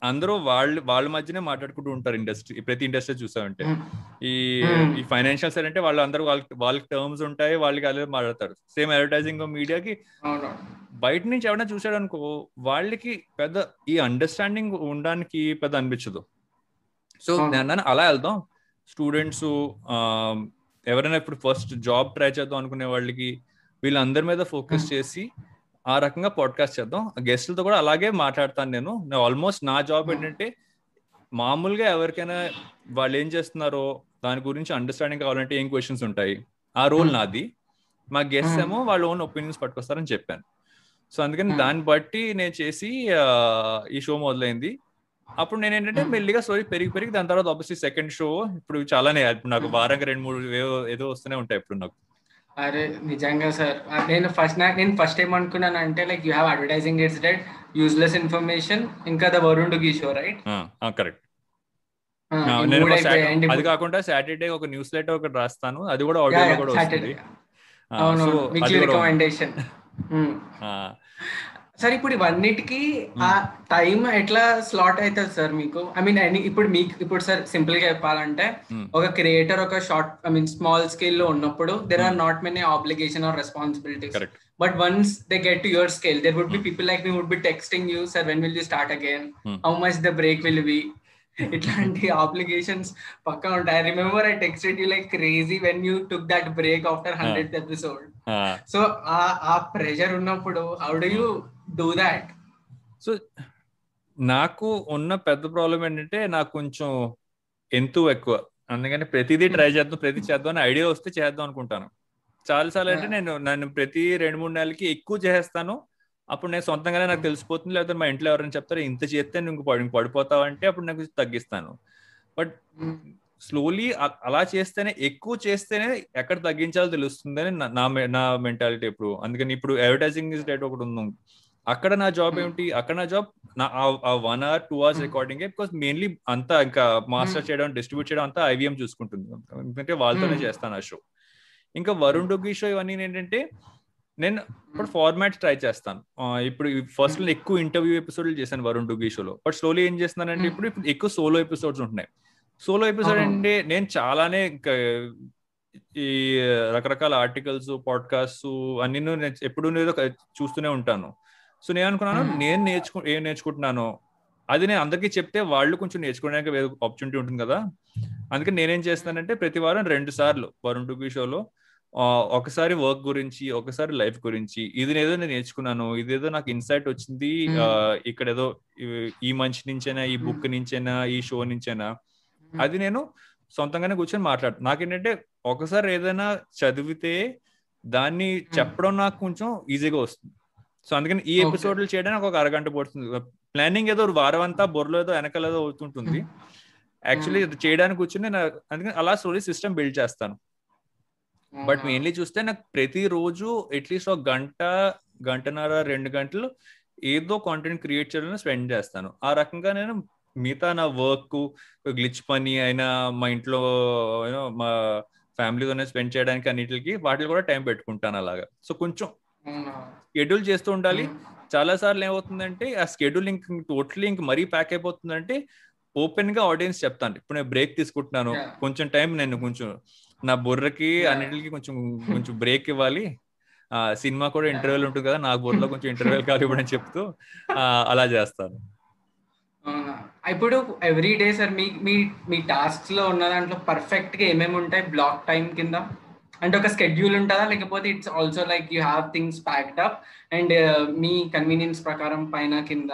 అందరూ వాళ్ళ వాళ్ళ మధ్యనే మాట్లాడుకుంటూ ఉంటారు ఇండస్ట్రీ ప్రతి ఇండస్ట్రీ చూసామంటే ఈ Hmm. ఈ ఫైనాన్షియల్ సైడ్ అంటే వాళ్ళందరూ వాళ్ళకి వాళ్ళకి టర్మ్స్ ఉంటాయి వాళ్ళకి అదే మాట్లాడతారు. సేమ్ అడ్వర్టైజింగ్ మీడియాకి బయట నుంచి ఎవరైనా చూసాడు అనుకో వాళ్ళకి పెద్ద ఈ అండర్స్టాండింగ్ ఉండడానికి పెద్ద అనిపించదు. సో అవును. నేను అలా వెళ్దాం. స్టూడెంట్స్ ఎవరైనా ఇప్పుడు ఫస్ట్ జాబ్ ట్రై చేద్దాం అనుకునే వాళ్ళకి వీళ్ళందరి మీద ఫోకస్ చేసి ఆ రకంగా పాడ్కాస్ట్ చేద్దాం గెస్ట్లతో కూడా అలాగే మాట్లాడతాను నేను ఆల్మోస్ట్ నా జాబ్ Hmm. ఏంటంటే మామూలుగా ఎవరికైనా వాళ్ళు ఏం చేస్తున్నారో దాని గురించి అండర్స్టాండింగ్ కావాలంటే ఏం క్వశ్చన్స్ ఉంటాయి ఆ రోల్ Hmm. నాది మా గెస్ట్ Hmm. ఏమో వాళ్ళ ఓన్ ఒపీనియన్స్ పట్టుకొస్తారని చెప్పాను సో అందుకని Hmm. దాన్ని బట్టి నేను చేసి ఈ షో మొదలైంది అప్పుడు నేను ఏంటంటే. మెల్లిగా స్టోరీ పెరిగి పెరిగి దాని తర్వాత ఆబ్వియస్లీ సెకండ్ షో ఇప్పుడు చాలానే ఇప్పుడు నాకు Hmm. వారంగా రెండు మూడు ఏదో వస్తూనే ఉంటాయి ఇప్పుడు నాకు. అరే నిజంగా సార్. నేను ఫస్ట్ నాకు నేను ఫస్ట్ ఏమనుకున్నాను అంటే like you have advertising it's dead useless information ఇంకా the Varun to show right correct నేను అది కాకుండా సాటర్డే ఒక న్యూస్ లెటర్ ఒకటి రాస్తాను అది కూడా ఆడియో కూడా వస్తుంది. అవును. రికమెండేషన్ *laughs* సార్ ఇప్పుడు ఇవన్నిటికి ఆ టైం ఎట్లా స్లాట్ అవుతుంది సార్ మీకు? ఐ మీన్ ఇప్పుడు మీకు ఇప్పుడు సార్ సింపుల్గా చెప్పాలంటే. ఒక క్రియేటర్ ఒక షార్ట్ ఐ మీన్ స్మాల్ స్కేల్లో ఉన్నప్పుడు there are not many obligation are responsibilities But once they get to your scale, there would be people like me would be texting you, sir, when will you start again? Hmm. How much the break will be? ఇట్లాంటి ఆబ్లిగేషన్స్ పక్కా ఉంటాయి. I remember I texted you like crazy when you took that break after hundred episode so uh. ఆ ప్రెషర్ ఉన్నప్పుడు how do you do that so నాకు ఉన్న పెద్ద ప్రాబ్లం ఏంటంటే నాకు కొంచెం ఎంతు ఎక్కువ. అందుకని ప్రతిదీ ట్రై చేద్దాం ప్రతి చేద్దాం అని ఐడియా వస్తే చేద్దాం అనుకుంటాను. చాలా సార్లు అంటే నేను నన్ను ప్రతి రెండు మూడు నెలలకి ఎక్కువ చేస్తాను అప్పుడు నేను సొంతంగానే నాకు తెలిసిపోతుంది లేకపోతే మా ఇంట్లో ఎవరైనా చెప్తారు ఇంత చేస్తే నువ్వు పడి పడిపోతావు అంటే అప్పుడు నాకు తగ్గిస్తాను. బట్ స్లోలీ అలా చేస్తేనే ఎక్కువ చేస్తేనే ఎక్కడ తగ్గించాలో తెలుస్తుందని నా- నా మెంటాలిటీ ఇప్పుడు అందుకని ఇప్పుడు అడ్వర్టైజింగ్ ఇస్ డేట్ ఒకటి ఉంది. అక్కడ నా జాబ్ Hmm. ఏమిటి అక్కడ నా జాబ్ నా ఆ one hour two hours. Recording because mainly అంతా ఇంకా మాస్టర్ Hmm. చేయడం డిస్ట్రిబ్యూట్ చేయడం అంతా ఐవీఎం చూసుకుంటుంది ఎందుకంటే వాళ్ళతోనే Hmm. చేస్తాను ఆ షో ఇంకా వరుణ్ డొగ్గి షో ఇవన్నీ ఏంటంటే నేను ఇప్పుడు ఫార్మాట్ ట్రై చేస్తాను ఇప్పుడు ఫస్ట్ ఎక్కువ ఇంటర్వ్యూ ఎపిసోడ్లు చేశాను వరుణ్ డుగ్గి షోలో బట్ స్లోలీ ఏం చేస్తున్నానంటే. ఇప్పుడు ఎక్కువ సోలో ఎపిసోడ్స్ ఉంటున్నాయి సోలో ఎపిసోడ్. అంటే నేను చాలానే ఈ రకరకాల ఆర్టికల్స్ పాడ్కాస్ట్ అన్ని నేను ఎప్పుడు చూస్తూనే ఉంటాను సో నేను అనుకున్నాను. నేను నేర్చుకు ఏం నేర్చుకుంటున్నానో అది నేను అందరికీ చెప్తే వాళ్ళు కొంచెం నేర్చుకోవడానికి ఆపర్చునిటీ ఉంటుంది కదా. అందుకని నేనేం చేస్తానంటే ప్రతి వారం రెండు సార్లు వరుణ్ డుగ్గి షోలో ఆ, ఒకసారి వర్క్ గురించి ఒకసారి లైఫ్ గురించి ఇది ఏదో నేను నేర్చుకున్నాను ఇదేదో నాకు ఇన్సైట్ వచ్చింది ఇక్కడ ఏదో ఈ- ఈ మంచి నుంచైనా ఈ బుక్ నుంచైనా ఈ షో నుంచైనా అది నేను సొంతంగానే కూర్చొని మాట్లాడు నాకేంటంటే ఒకసారి ఏదైనా చదివితే దాన్ని చెప్పడం నాకు కొంచెం ఈజీగా వస్తుంది. సో అందుకని ఈ. ఎపిసోడ్లు చేయడానికి ఒక అరగంట పడుతుంది. ప్లానింగ్ ఏదో వారం అంతా బొర్రలో ఏదో వెనకాల ఏదో అవుతుంటుంది. యాక్చువల్లీ చేయడానికి కూర్చొని అందుకని అలా స్టోరీ సిస్టమ్ బిల్డ్ చేస్తాను. బట్ మెయిన్లీ చూస్తే నాకు ప్రతిరోజు అట్లీస్ట్ ఒక గంట గంటన్నర రెండు గంటలు ఏదో కాంటెంట్ క్రియేట్ చేయడానికి స్పెండ్ చేస్తాను. ఆ రకంగా నేను మిగతా నా వర్క్ గ్లిచ్ పని అయినా మా ఇంట్లో మా ఫ్యామిలీతోనే స్పెండ్ చేయడానికి అన్నిటికి వాటికి కూడా టైం పెట్టుకుంటాను అలాగా. సో కొంచెం షెడ్యూల్ చేస్తూ ఉండాలి. చాలా సార్లు ఏమవుతుందంటే ఆ స్కెడ్యూల్ ఇంక టోటలీ ఇంక మరీ ప్యాక్ అయిపోతుందంటే ఓపెన్గా ఆడియన్స్ చెప్తాను ఇప్పుడు నేను బ్రేక్ తీసుకుంటున్నాను. కొంచెం టైం నేను కొంచెం నా బుర్రకి. అన్నిటికి కొంచెం కొంచెం బ్రేక్ ఇవ్వాలి. ఆ సినిమా కూడా Yeah. ఇంటర్వ్యూలు ఉంటుంది కదా నాకు బుర్రలో కొంచెం ఇప్పుడు అని చెప్తూ అలా చేస్తాను. ఇప్పుడు ఎవ్రీ డే సార్ మీ మీ మీ టాస్క్స్లో ఉన్న దాంట్లో పర్ఫెక్ట్గా ఏమేమి ఉంటాయి? బ్లాక్ టైం కింద? అంటే ఒక స్కెడ్యూల్ ఉంటుందా లేకపోతే it's also like you have things packed up and me convenience ప్రకారం పైన కింద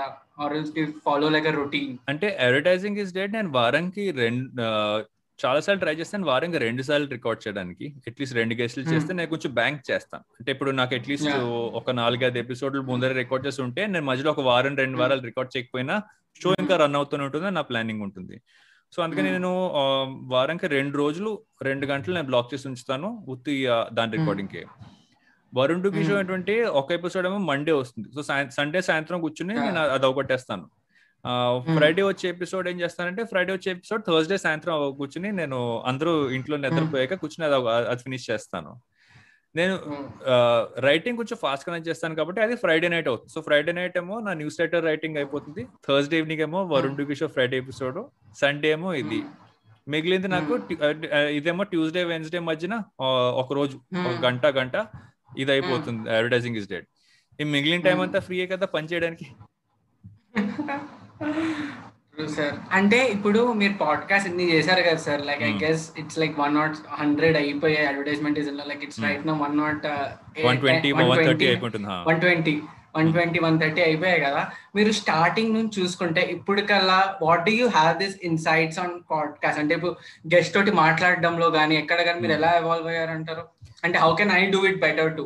ఫాలో లైక్ రొటీన్ అంటే అడ్వర్టైజింగ్ ఇస్ డేట్ నేను వారానికి రెండు చాలా సార్లు ట్రై చేస్తాను వారానికి రెండు సార్లు రికార్డ్ చేయడానికి అట్లీస్ట్ రెండు గెస్ట్లు Hmm. చేస్తే నేను కొంచెం బ్యాంక్ చేస్తాను అంటే ఇప్పుడు నాకు అట్లీస్ట్. ఒక నాలుగైదు ఎపిసోడ్లు ముందర రికార్డ్ చేసి ఉంటే నేను మధ్యలో ఒక వారం రెండు Hmm. వారాలు రికార్డ్ చేయకపోయినా షో Hmm. ఇంకా రన్ అవుతూనే ఉంటుంది నా ప్లానింగ్ ఉంటుంది సో అందుకని. నేను వారానికి రెండు రోజులు రెండు గంటలు నేను బ్లాక్ చేసి ఉంచుతాను ఉత్తి దాని. రికార్డింగ్కి వరుణ్ టుకి షో. ఏంటంటే ఒక ఎపిసోడ్ ఏమో మండే వస్తుంది సో సండే సాయంత్రం కూర్చుని. నేను అది ఒకటేస్తాను ఫ్రైడే వచ్చే ఎపిసోడ్ ఏం చేస్తానంటే ఫ్రైడే వచ్చే ఎపిసోడ్ థర్స్డే సాయంత్రం కూర్చుని నేను అందరూ ఇంట్లో నిద్రపోయాక కూర్చుని అది ఫినిష్ చేస్తాను నేను రైటింగ్ కొంచెం ఫాస్ట్గా చేస్తాను కాబట్టి అది ఫ్రైడే నైట్ అవుతుంది. సో ఫ్రైడే నైట్ ఏమో నా న్యూస్ లెటర్ రైటింగ్ అయిపోతుంది. థర్స్డే ఈవినింగ్ ఏమో Varun show Friday episode Sunday ఏమో ఇది. మిగిలింది నాకు ఇదేమో ట్యూస్డే వెన్స్డే మధ్యన ఒక రోజు ఒక. గంట గంట ఇది అయిపోతుంది అడ్వర్టైజింగ్ ఇస్ డేట్ ఈ మిగిలిన టైం. అంతా ఫ్రీయే కదా పని చేయడానికి? *laughs* సార్ అంటే ఇప్పుడు మీరు పాడ్కాస్ట్ ఇన్ని చేశారు కదా sir like I Hmm. Guess it's like one not hundred అయిపోయాయి advertisement is like it's Hmm. Right no one not one twenty one twenty one twenty one thirty అయిపోయాయి కదా. మీరు స్టార్టింగ్ నుంచి చూసుకుంటే ఇప్పుడు కల్లా what do you have this insights on podcast అంటే ఇప్పుడు గెస్ట్ తోటి మాట్లాడడంలో కానీ ఎక్కడ కానీ మీరు ఎలా ఎవాల్వ్ అయ్యారంటారు? అంటే how can I do it better to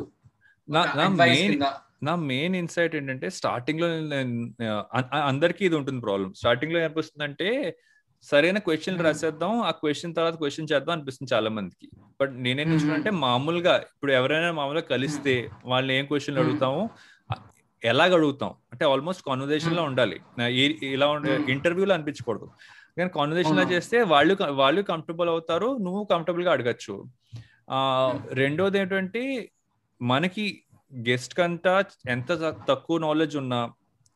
నా- మెయిన్ ఇన్సైట్ ఏంటంటే స్టార్టింగ్లో అందరికీ ఇది ఉంటుంది ప్రాబ్లం స్టార్టింగ్లో ఏమనిపిస్తుంది అంటే సరైన క్వశ్చన్. రాసేద్దాం ఆ క్వశ్చన్ తర్వాత క్వశ్చన్ చేద్దాం అనిపిస్తుంది చాలా మందికి బట్ నేనేం. అంటే మామూలుగా ఇప్పుడు ఎవరైనా మామూలుగా కలిస్తే వాళ్ళని ఏం క్వశ్చన్లు. అడుగుతాము ఎలాగ అడుగుతాం అంటే ఆల్మోస్ట్ కాన్వర్జేషన్లో. ఉండాలి ఇలా ఉండే. ఇంటర్వ్యూలో అనిపించకూడదు కానీ కాన్వర్జేషన్లో. చేస్తే వాళ్ళు వాళ్ళు కంఫర్టబుల్ అవుతారు నువ్వు కంఫర్టబుల్గా అడగచ్చు ఆ రెండోది ఏంటంటే మనకి గెస్ట్ కంతా ఎంత తక్కువ నాలెడ్జ్ ఉన్నా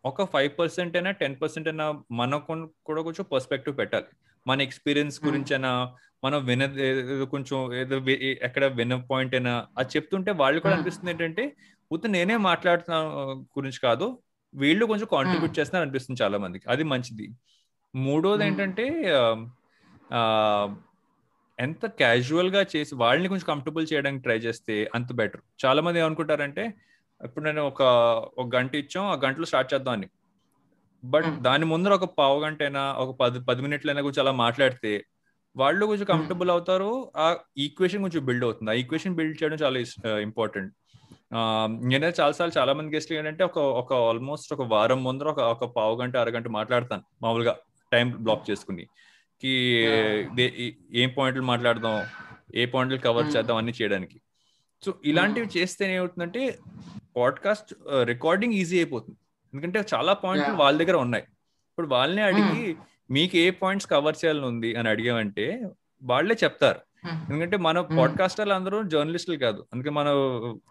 ఒక ఫైవ్ పర్సెంట్ అయినా టెన్ పర్సెంట్ అయినా మనకు కూడా కొంచెం పర్స్పెక్టివ్ పెట్టాలి మన ఎక్స్పీరియన్స్ Hmm. గురించి అయినా మనం విన కొంచెం ఏదో ఎక్కడ విన పాయింట్ అయినా అది చెప్తుంటే వాళ్ళు కూడా Hmm. అనిపిస్తుంది ఏంటంటే ఉత్త నేనే మాట్లాడుతున్నా గురించి కాదు వీళ్ళు కొంచెం కాంట్రిబ్యూట్ చేస్తున్నారు అనిపిస్తుంది చాలా మందికి అది మంచిది మూడోది Hmm. ఏంటంటే ఎంత క్యాజువల్గా చేసి వాళ్ళని కొంచెం కంఫర్టబుల్ చేయడానికి ట్రై చేస్తే అంత బెటర్ చాలా మంది ఏమనుకుంటారంటే ఇప్పుడు నేను ఒక ఒక గంట ఇచ్చాం ఆ గంటలో స్టార్ట్ చేద్దాం అని. But Hmm. దాని ముందర ఒక పావు గంట అయినా ఒక పది పది మినిట్లైనా కొంచెం అలా మాట్లాడితే వాళ్ళు కొంచెం కంఫర్టబుల్ అవుతారు. ఆ ఈక్వేషన్ కొంచెం బిల్డ్ అవుతుంది. ఆ ఈక్వేషన్ బిల్డ్ చేయడం చాలా ఇంపార్టెంట్ నేనైతే చాలాసార్లు చాలా మంది గెస్ట్లు ఏంటంటే ఒక ఒక ఆల్మోస్ట్ ఒక వారం ముందర ఒక ఒక పావు గంట అరగంట మాట్లాడతాను మామూలుగా. టైం బ్లాక్ చేసుకుని. కి ఏం పాయింట్లు మాట్లాడదాం ఏ పాయింట్లు కవర్. చేద్దాం అన్ని చేయడానికి. సో ఇలాంటివి చేస్తే ఏమవుతుందంటే పాడ్కాస్ట్ రికార్డింగ్ ఈజీ అయిపోతుంది. ఎందుకంటే చాలా పాయింట్లు. వాళ్ళ దగ్గర ఉన్నాయి. ఇప్పుడు వాళ్ళని అడిగి మీకు ఏ పాయింట్స్ కవర్ చేయాలని ఉంది అని అడిగామంటే వాళ్ళే చెప్తారు. ఎందుకంటే మన పాడ్కాస్టర్లు అందరూ జర్నలిస్టులు కాదు. అందుకే మన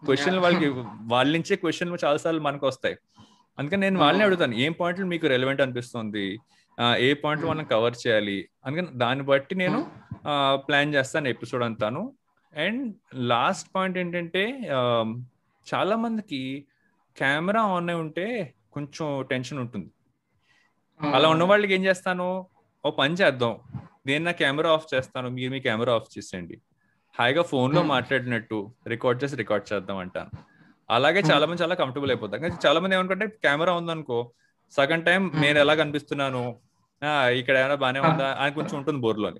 క్వశ్చన్లు. వాళ్ళకి వాళ్ళ నుంచే క్వశ్చన్లు చాలా సార్లు మనకు వస్తాయి అందుకని నేను వాళ్ళని. అడుగుతాను ఏం పాయింట్లు మీకు రెలవెంట్ అనిపిస్తుంది? ఏ Hmm. మనం కవర్ చేయాలి? అందుకని దాన్ని బట్టి నేను ప్లాన్ చేస్తాను ఎపిసోడ్ అంతాను. అండ్ లాస్ట్ పాయింట్ ఏంటంటే చాలా మందికి కెమెరా ఆన్ అయి ఉంటే కొంచెం టెన్షన్ ఉంటుంది. అలా ఉన్న వాళ్ళకి ఏం చేస్తాను? ఓ పని చేద్దాం. నేను నా కెమెరా ఆఫ్ చేస్తాను. మీరు మీ కెమెరా ఆఫ్ చేసేయండి. హాయిగా ఫోన్లో Hmm. మాట్లాడినట్టు రికార్డ్ చేసి రికార్డ్ చేద్దాం అంటాను. అలాగే చాలా మంది చాలా కంఫర్టబుల్ అయిపోతారు. కానీ చాలా మంది ఏమనుకుంటే కెమెరా ఉందనుకో సగం టైం. నేను ఎలా కనిపిస్తున్నాను ఇక్కడ ఏమైనా బానే ఉందా? అని కొంచెం ఉంటుంది బోర్లోని.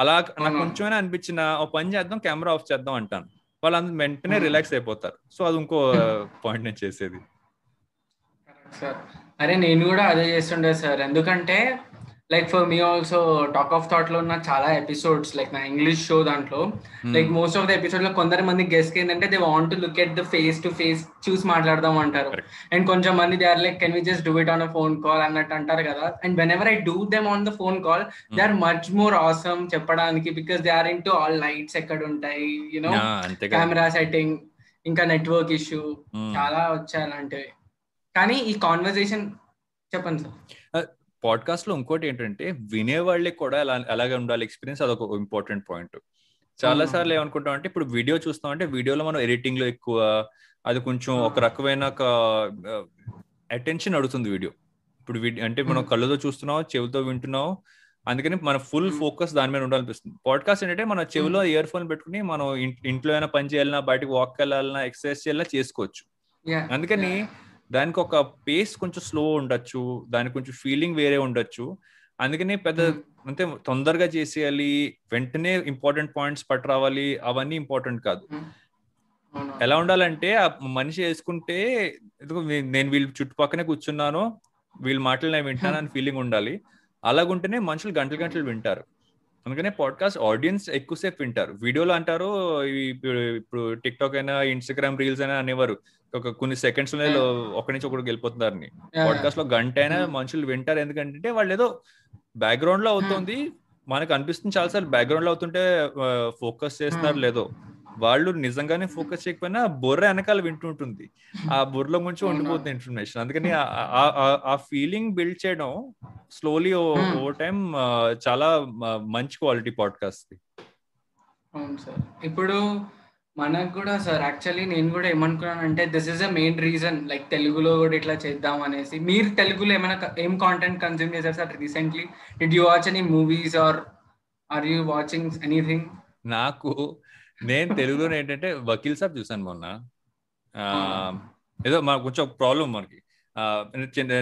అలా నాకు. కొంచెమైనా అనిపించిన ఓ పని చేద్దాం కెమెరా ఆఫ్ చేద్దాం అంటాను. వాళ్ళు అందరూ వెంటనే. రిలాక్స్ అయిపోతారు. సో అది ఇంకో పాయింట్ నేను చేసేది. సార్ అరే నేను కూడా అదే చేస్తుండే సార్ ఎందుకంటే like for me also talk of థాట్లో ఉన్న చాలా ఎపిసోడ్స్ లైక్ నా ఇంగ్లీష్ షో దాంట్లో లైక్ మోస్ట్ ఆఫ్ ద ఎపిసోడ్లో కొందరు మంది గెస్ట్ ఏంటంటే they want to look at the face to face చూసి మాట్లాడదాం అంటారు. అండ్ కొంచెం మంది they are like can we just do it on a phone call అన్నట్టు అంటారు కదా. And whenever I do them on the phone call they are much more awesome చెప్పడానికి because they are in to all lights ఎక్కడ ఉంటాయి యునో కెమెరా సెట్టింగ్ ఇంకా నెట్వర్క్ ఇష్యూ చాలా వచ్చాయి అలాంటివి. కానీ ఈ కాన్వర్సేషన్ చెప్పండి సార్ పాడ్కాస్ట్లో ఇంకోటి ఏంటంటే వినే వాళ్ళకి కూడా అలా అలాగే ఉండాలి ఎక్స్పీరియన్స్ అదొక ఇంపార్టెంట్ పాయింట్. చాలా సార్లు ఏమనుకుంటాం అంటే ఇప్పుడు వీడియో చూస్తాం అంటే వీడియోలో మనం ఎడిటింగ్లో ఎక్కువ అది కొంచెం ఒక రకమైన ఒక అటెన్షన్ అడుగుతుంది వీడియో. ఇప్పుడు అంటే మనం కళ్ళతో చూస్తున్నాం చెవితో వింటున్నాం అందుకని మన ఫుల్ ఫోకస్ దాని మీద ఉండాలనిపిస్తుంది. పాడ్కాస్ట్ ఏంటంటే మన చెవిలో ఇయర్ ఫోన్ పెట్టుకుని మనం ఇంట్లో అయినా పని చేయాలన్నా బయటకు వాక్ వెళ్ళాలన్నా ఎక్సర్సైజ్ చేయాలన్నా చేసుకోవచ్చు. అందుకని దానికి ఒక పేస్ కొంచెం స్లో ఉండొచ్చు దానికి కొంచెం ఫీలింగ్ వేరే ఉండొచ్చు. అందుకని పెద్ద అంటే తొందరగా చేసేయాలి వెంటనే ఇంపార్టెంట్ పాయింట్స్ పట్టు రావాలి అవన్నీ ఇంపార్టెంట్ కాదు. ఎలా ఉండాలంటే ఆ మనిషి వేసుకుంటే నేను వీళ్ళు చుట్టుపక్కనే కూర్చున్నాను వీళ్ళు మాటలు నేను వింటాను అని *laughs* ఫీలింగ్ ఉండాలి. అలాగుంటేనే మనుషులు గంటలు గంటలు వింటారు. అందుకనే పాడ్కాస్ట్ ఆడియన్స్ ఎక్కువసేపు వింటారు. వీడియోలో అంటారు ఇప్పుడు టిక్ టాక్ అయినా ఇన్స్టాగ్రామ్ రీల్స్ అయినా అనేవారు. ఒక కొన్ని సెకండ్స్ ఒకటి నుంచి ఒకటి వెళ్ళిపోతున్నారని. పాడ్కాస్ట్లో గంట అయినా మనుషులు వింటారు. ఎందుకంటే వాళ్ళు ఏదో బ్యాక్గ్రౌండ్లో అవుతుంది. మనకు అనిపిస్తుంది చాలాసార్లు బ్యాక్గ్రౌండ్లో అవుతుంటే ఫోకస్ చేస్తున్నారు లేదో. వాళ్ళు నిజంగానే ఫోకస్ చేయకపోయినా బుర్ర వెనకాల వింటుంటుంది. ఆ బుర్రలో కొంచెం ఉండిపోతుంది ఇన్ఫర్మేషన్. అందుకని ఆ ఫీలింగ్ బిల్డ్ చేయడం స్లోలీ ఓవర్ టైం చాలా మంచి క్వాలిటీ పాడ్కాస్ట్ అవును సార్. ఇప్పుడు మనకు కూడా సార్ యాక్చువల్లీ నేను కూడా ఏమనుకున్నాను అంటే this is a main reason like తెలుగులో కూడా ఇట్లా చేద్దాం అనేసి. మీరు తెలుగులో ఏమైనా ఏం కాంటెంట్ కన్జ్యూమ్ చేశారు sir recently did you watch any movies or are you watching anything నాకు నేను తెలుగులో ఏంటంటే వకీల్ సాబ్ చూసాను మొన్న. ఏదో మాకు కొంచెం ప్రాబ్లం మనకి.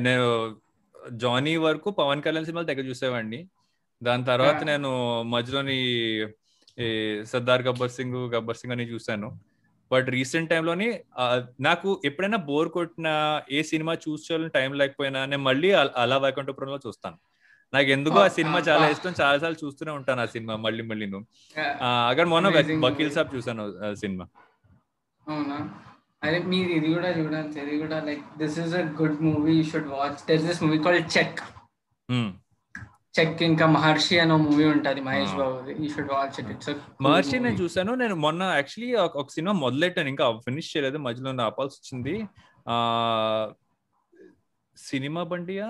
నేను జానీ వరకు పవన్ కళ్యాణ్ సినిమాలు దగ్గర చూసేవాడిని. దాని తర్వాత నేను మధ్యలోని సర్దార్ గబ్బర్ సింగ్ గబ్బర్ సింగ్ అని చూసాను బట్ రీసెంట్ టైంలోని నాకు ఎప్పుడైనా బోర్ కొట్టిన ఏ సినిమా చూసుకోవాలని టైం లేకపోయినా నేను మళ్ళీ అలా వైకుంఠపురంలో చూస్తాను. నాకు ఎందుకో ఆ సినిమా చాలా ఇష్టం. చాలా సార్లు చూస్తూనే ఉంటాను ఆ సినిమా మళ్ళీ మళ్ళీ అక్కడ మొన్న వకీల్ సాబ్ చూసాను సినిమా. అవునా? అదే మీరు ఇది కూడా చూడాలి ఇది కూడా like this is a good movie you should watch the this movie call check check ఇంకా మహర్షి అనే మూవీ ఉంటది మహేష్ బాబుది. You should watch it it's Maharshi నేను చూసాను నేను మొన్న యాక్చువల్లీ ఒక సినిమా మొదలెట్టాను. ఇంకా ఫినిష్ చేయలేదు. మధ్యలో ఆపాల్సి వచ్చింది. ఆ సినిమా బండియా?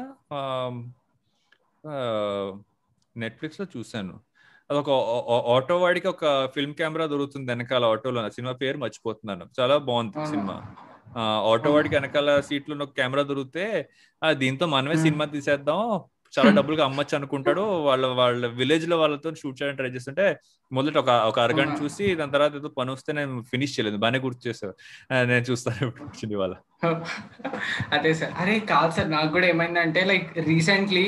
నెట్ఫ్లిక్స్లో చూసాను అదొక ఆటో వాడికి ఒక ఫిల్మ్ కెమెరా దొరుకుతుంది వెనకాల ఆటోలో సినిమా పేరు మర్చిపోతున్నాను. చాలా బాగుంది సినిమా. ఆటో వాడికి వెనకాల సీట్లో ఒక కెమెరా దొరికితే దీంతో మనమే సినిమా తీసేద్దాం చాలా డబ్బులుగా అమ్మచ్చు అనుకుంటాడు వాళ్ళ వాళ్ళ విలేజ్లో వాళ్ళతో షూట్ చేయడానికి ట్రై చేస్తుంటే మొదట ఒక ఒక అరగంట చూసి దాని తర్వాత ఏదో పని వస్తే నేను ఫినిష్ చేయలేదు. బాగానే గుర్తు చేసావు నేను చూస్తాను ఇప్పుడు వాళ్ళ *laughs* అదే సార్. అరే కాదు సార్ నాకు కూడా ఏమైందంటే లైక్ రీసెంట్లీ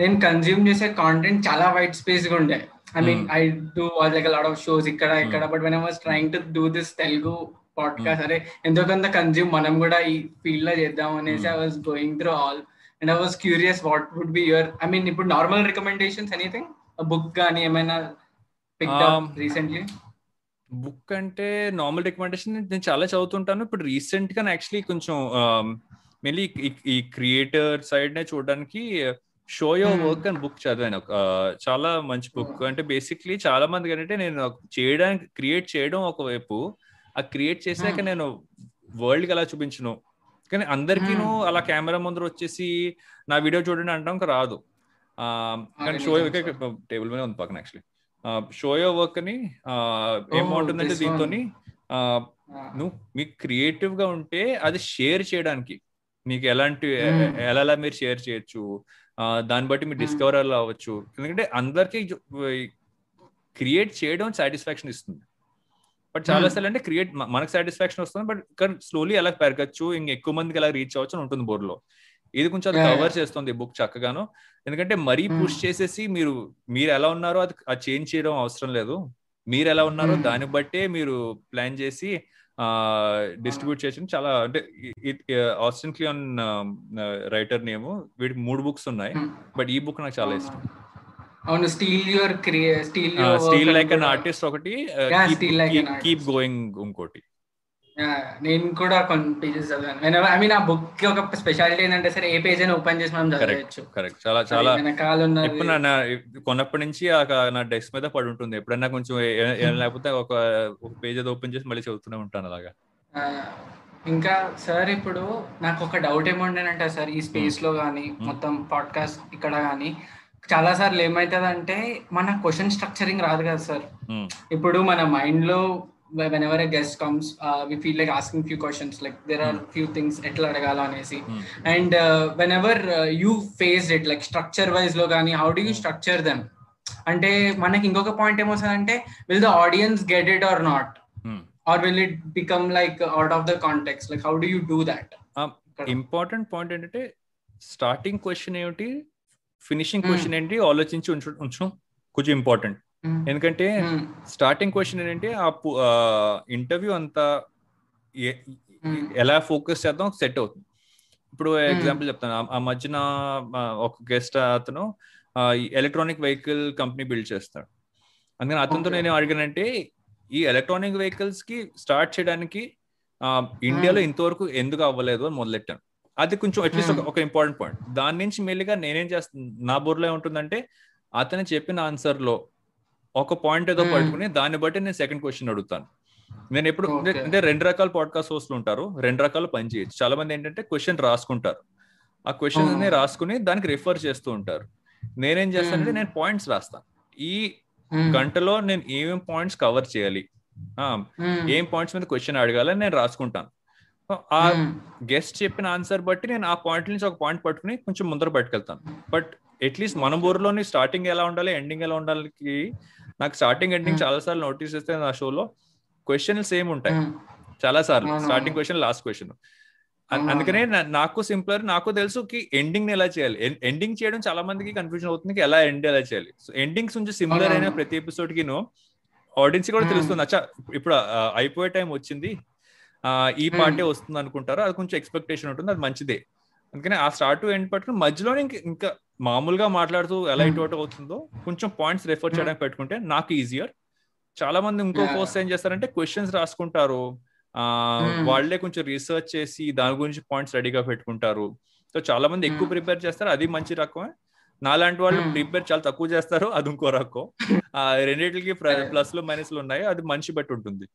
నేను కన్జ్యూమ్ చేసే కాంటెంట్ చాలా వైట్ స్పేస్గా ఉండే. I mean I do like lot of shows ఇక్కడ ఇక్కడ but when I was trying to do this Telugu podcast అరే ఎంతో కొంత కన్జ్యూమ్ మనం కూడా ఈ ఫీల్డ్లో చేద్దాం అనేసి I was going through all. And I was curious what would be your I mean ఇప్పుడు నార్మల్ రికమెండేషన్స్ ఎనీథింగ్ బుక్ కానీ ఏమైనా రీసెంట్లీ బుక్ అంటే నార్మల్ రికమెండేషన్ నేను చాలా చదువుతుంటాను. ఇప్పుడు రీసెంట్గా యాక్చువల్లీ కొంచెం మెయిన్లీ ఈ క్రియేటర్ సైడ్ నే చూడడానికి షో యో వర్క్ అని బుక్ చదివాను. చాలా మంచి బుక్ అంటే బేసిక్లీ చాలా మంది ఏంటంటే నేను చేయడానికి క్రియేట్ చేయడం ఒకవైపు. ఆ క్రియేట్ చేశాక నేను వరల్డ్కి అలా చూపించను. కానీ అందరికీను అలా కెమెరా ముందర వచ్చేసి నా వీడియో చూడండి అంటాం రాదు. కానీ షో టేబుల్ మీద ఉంది పక్కన యాక్చువల్లీ. షోయో వర్క్ అని ఏమవుతుందంటే దీంతో నువ్వు మీకు క్రియేటివ్గా ఉంటే అది షేర్ చేయడానికి. మీకు ఎలాంటి ఎలా మీరు షేర్ చేయొచ్చు దాన్ని బట్టి మీరు డిస్కవర్ అవ్వచ్చు. ఎందుకంటే అందరికి క్రియేట్ చేయడం సాటిస్ఫాక్షన్ ఇస్తుంది. బట్ చాలా సార్లు అంటే క్రియేట్ మనకు సాటిస్ఫాక్షన్ వస్తుంది బట్ కానీ స్లోలీ ఎలా పెరగచ్చు ఇంక ఎక్కువ మందికి ఎలా రీచ్ అవ్వచ్చు అని ఉంటుంది బోర్డులో. ఇది కొంచెం అది కవర్ చేస్తుంది బుక్ చక్కగాను. ఎందుకంటే మరీ పుష్ చేసేసి మీరు మీరు ఎలా ఉన్నారో అది అది చేంజ్ చేయడం అవసరం లేదు. మీరు ఎలా ఉన్నారో దాన్ని బట్టే మీరు ప్లాన్ చేసి డిస్ట్రిబ్యూట్ చేసిన చాలా అంటే ఆస్టిన్ క్లియాన్ రైటర్ నేమ్ వీడికి మూడు బుక్స్ ఉన్నాయి. బట్ ఈ బుక్ నాకు చాలా ఇష్టం. అవును steal your steal steal like an artist ఒకటి Like an కీప్. గోయింగ్ ఇంకోటి. నేను కూడా కొన్ని పేజెస్ చదివాను. ఐ మీన్ ఆ బుక్కి ఒక స్పెషాలిటీ ఏంటంటే సరే ఏ పేజ్ అయినా ఓపెన్ చేసి మనం చదవచ్చు. కరెక్ట్ చాలా చాలా ఎప్పుడు నా- కొన్నప్పటి నుంచి నా డెస్క్ మీద పడి ఉంటుంది. ఎప్పుడైనా కొంచెం ఏ- లేకపోతే ఒక పేజ్ అది ఓపెన్ చేసి మళ్ళీ చదువుతూనే ఉంటాను అలాగా. ఇంకా సార్ ఇప్పుడు నాకు ఒక డౌట్ ఏముండేనంటే సార్ ఈ స్పేస్లో కానీ మొత్తం పాడ్కాస్ట్ ఇక్కడ కానీ చాలా సార్లు ఏమవుతుంది అంటే మన క్వశ్చన్ స్ట్రక్చరింగ్ రాదు కదా సార్. Hmm. ఇప్పుడు మన మైండ్లో whenever a guest comes we feel like asking few questions like there are few things ఎట్లా అడగాల అనేసి. And whenever you face it like structure వైజ్లో కానీ how do you structure them అంటే మనకి ఇంకొక పాయింట్ ఏమొస్తుందంటే will the audience get it or not or will it become like out of the context? Like how do you do that? Important point ఏంటంటే స్టార్టింగ్ క్వశ్చన్ ఏమిటి ఫినిషింగ్. క్వశ్చన్ ఏంటి ఆలోచించి ఉంచు ఉంచడం కొంచెం ఇంపార్టెంట్. ఎందుకంటే. స్టార్టింగ్ క్వశ్చన్ ఏంటంటే ఆ ఇంటర్వ్యూ అంతా. ఎలా ఫోకస్ చేద్దాం సెట్ అవుతుంది ఇప్పుడు ఎగ్జాంపుల్ చెప్తాను ఆ- మధ్యన ఒక గెస్ట్ అతను ఎలక్ట్రానిక్ వెహికల్ కంపెనీ బిల్డ్ చేస్తాడు అందుకని అతనితో. నేను అడిగానంటే ఈ ఎలక్ట్రానిక్ వెహికల్స్కి స్టార్ట్ చేయడానికి ఇండియాలో ఇంతవరకు ఎందుకు అవ్వలేదు అని మొదలెట్టాను అది కొంచెం అట్లీస్ట్ Hmm. ఒక ఇంపార్టెంట్ పాయింట్ దాని నుంచి మెల్లిగా నేనేం చేస్తాను నా బుర్రలో ఏముంటుందంటే అతను చెప్పిన ఆన్సర్లో ఒక పాయింట్ ఏదో Hmm. పట్టుకుని దాన్ని బట్టి నేను సెకండ్ క్వశ్చన్ అడుగుతాను నేను ఎప్పుడు అంటే- రెండు రకాల పాడ్కాస్ట్ హోస్ట్లు ఉంటారు రెండు రకాలు పని చేయొచ్చు చాలా మంది ఏంటంటే క్వశ్చన్ రాసుకుంటారు ఆ క్వశ్చన్ Hmm. ని రాసుకుని దానికి రిఫర్ చేస్తూ ఉంటారు నేనేం చేస్తానంటే Hmm. నేను పాయింట్స్ రాస్తాను ఈ. గంటలో నేను ఏమేం పాయింట్స్ కవర్ చేయాలి. ఏం పాయింట్స్ మీద క్వశ్చన్ అడగాలని నేను రాసుకుంటాను ఆ. గెస్ట్ చెప్పిన ఆన్సర్ బట్టి నేను ఆ పాయింట్ నుంచి ఒక పాయింట్ పట్టుకుని కొంచెం ముందర పట్టుకెళ్తాను బట్ అట్లీస్ట్ మన ఊర్లోని స్టార్టింగ్ ఎలా ఉండాలి ఎండింగ్ ఎలా ఉండాలి నాకు స్టార్టింగ్ ఎండింగ్. చాలా సార్లు నోటీస్ చేస్తే నా షోలో క్వశ్చన్ సేమ్ ఉంటాయి. చాలా సార్లు స్టార్టింగ్. క్వశ్చన్ లాస్ట్ క్వశ్చన్ అందుకనే నాకు సింపులర్ నాకు తెలుసు కి ఎండింగ్ ఎలా చేయాలి ఎండింగ్ చేయడం చాలా మందికి కన్ఫ్యూజన్ అవుతుంది ఎలా ఎండ్ ఎలా చేయాలి సో ఎండింగ్స్ నుంచి సిమిలర్ అయిన. ప్రతి ఎపిసోడ్కి ఆడియన్స్ కూడా. తెలుస్తుంది అచ్చా ఇప్పుడు అయిపోయే టైం వచ్చింది ఈ. పార్టీ వస్తుంది అనుకుంటారు అది కొంచెం ఎక్స్పెక్టేషన్ ఉంటుంది అది మంచిదే అందుకని ఆ స్టార్ట్ టు ఎండ్ పట్టుకుని మధ్యలోనే ఇంక- ఇంకా మామూలుగా మాట్లాడుతూ ఎలా. ఇటు అటు అవుతుందో కొంచెం పాయింట్స్ రెఫర్. చేయడానికి పెట్టుకుంటే నాకు ఈజియర్ చాలా మంది ఇంకో. కోర్స్ ఏం చేస్తారంటే క్వశ్చన్స్ రాసుకుంటారు ఆ. వాళ్ళే కొంచెం రీసెర్చ్ చేసి దాని గురించి పాయింట్స్ రెడీగా పెట్టుకుంటారు సో చాలా మంది ఎక్కువ. ప్రిపేర్ చేస్తారు అది మంచి రకమే నాలాంటి వాళ్ళు. ప్రిపేర్ చాలా తక్కువ చేస్తారు అది ఇంకో రకం ఆ రెండింటికి అదే. ప్లస్లు మైనస్లు ఉన్నాయి అది మంచి బట్టి ఉంటుంది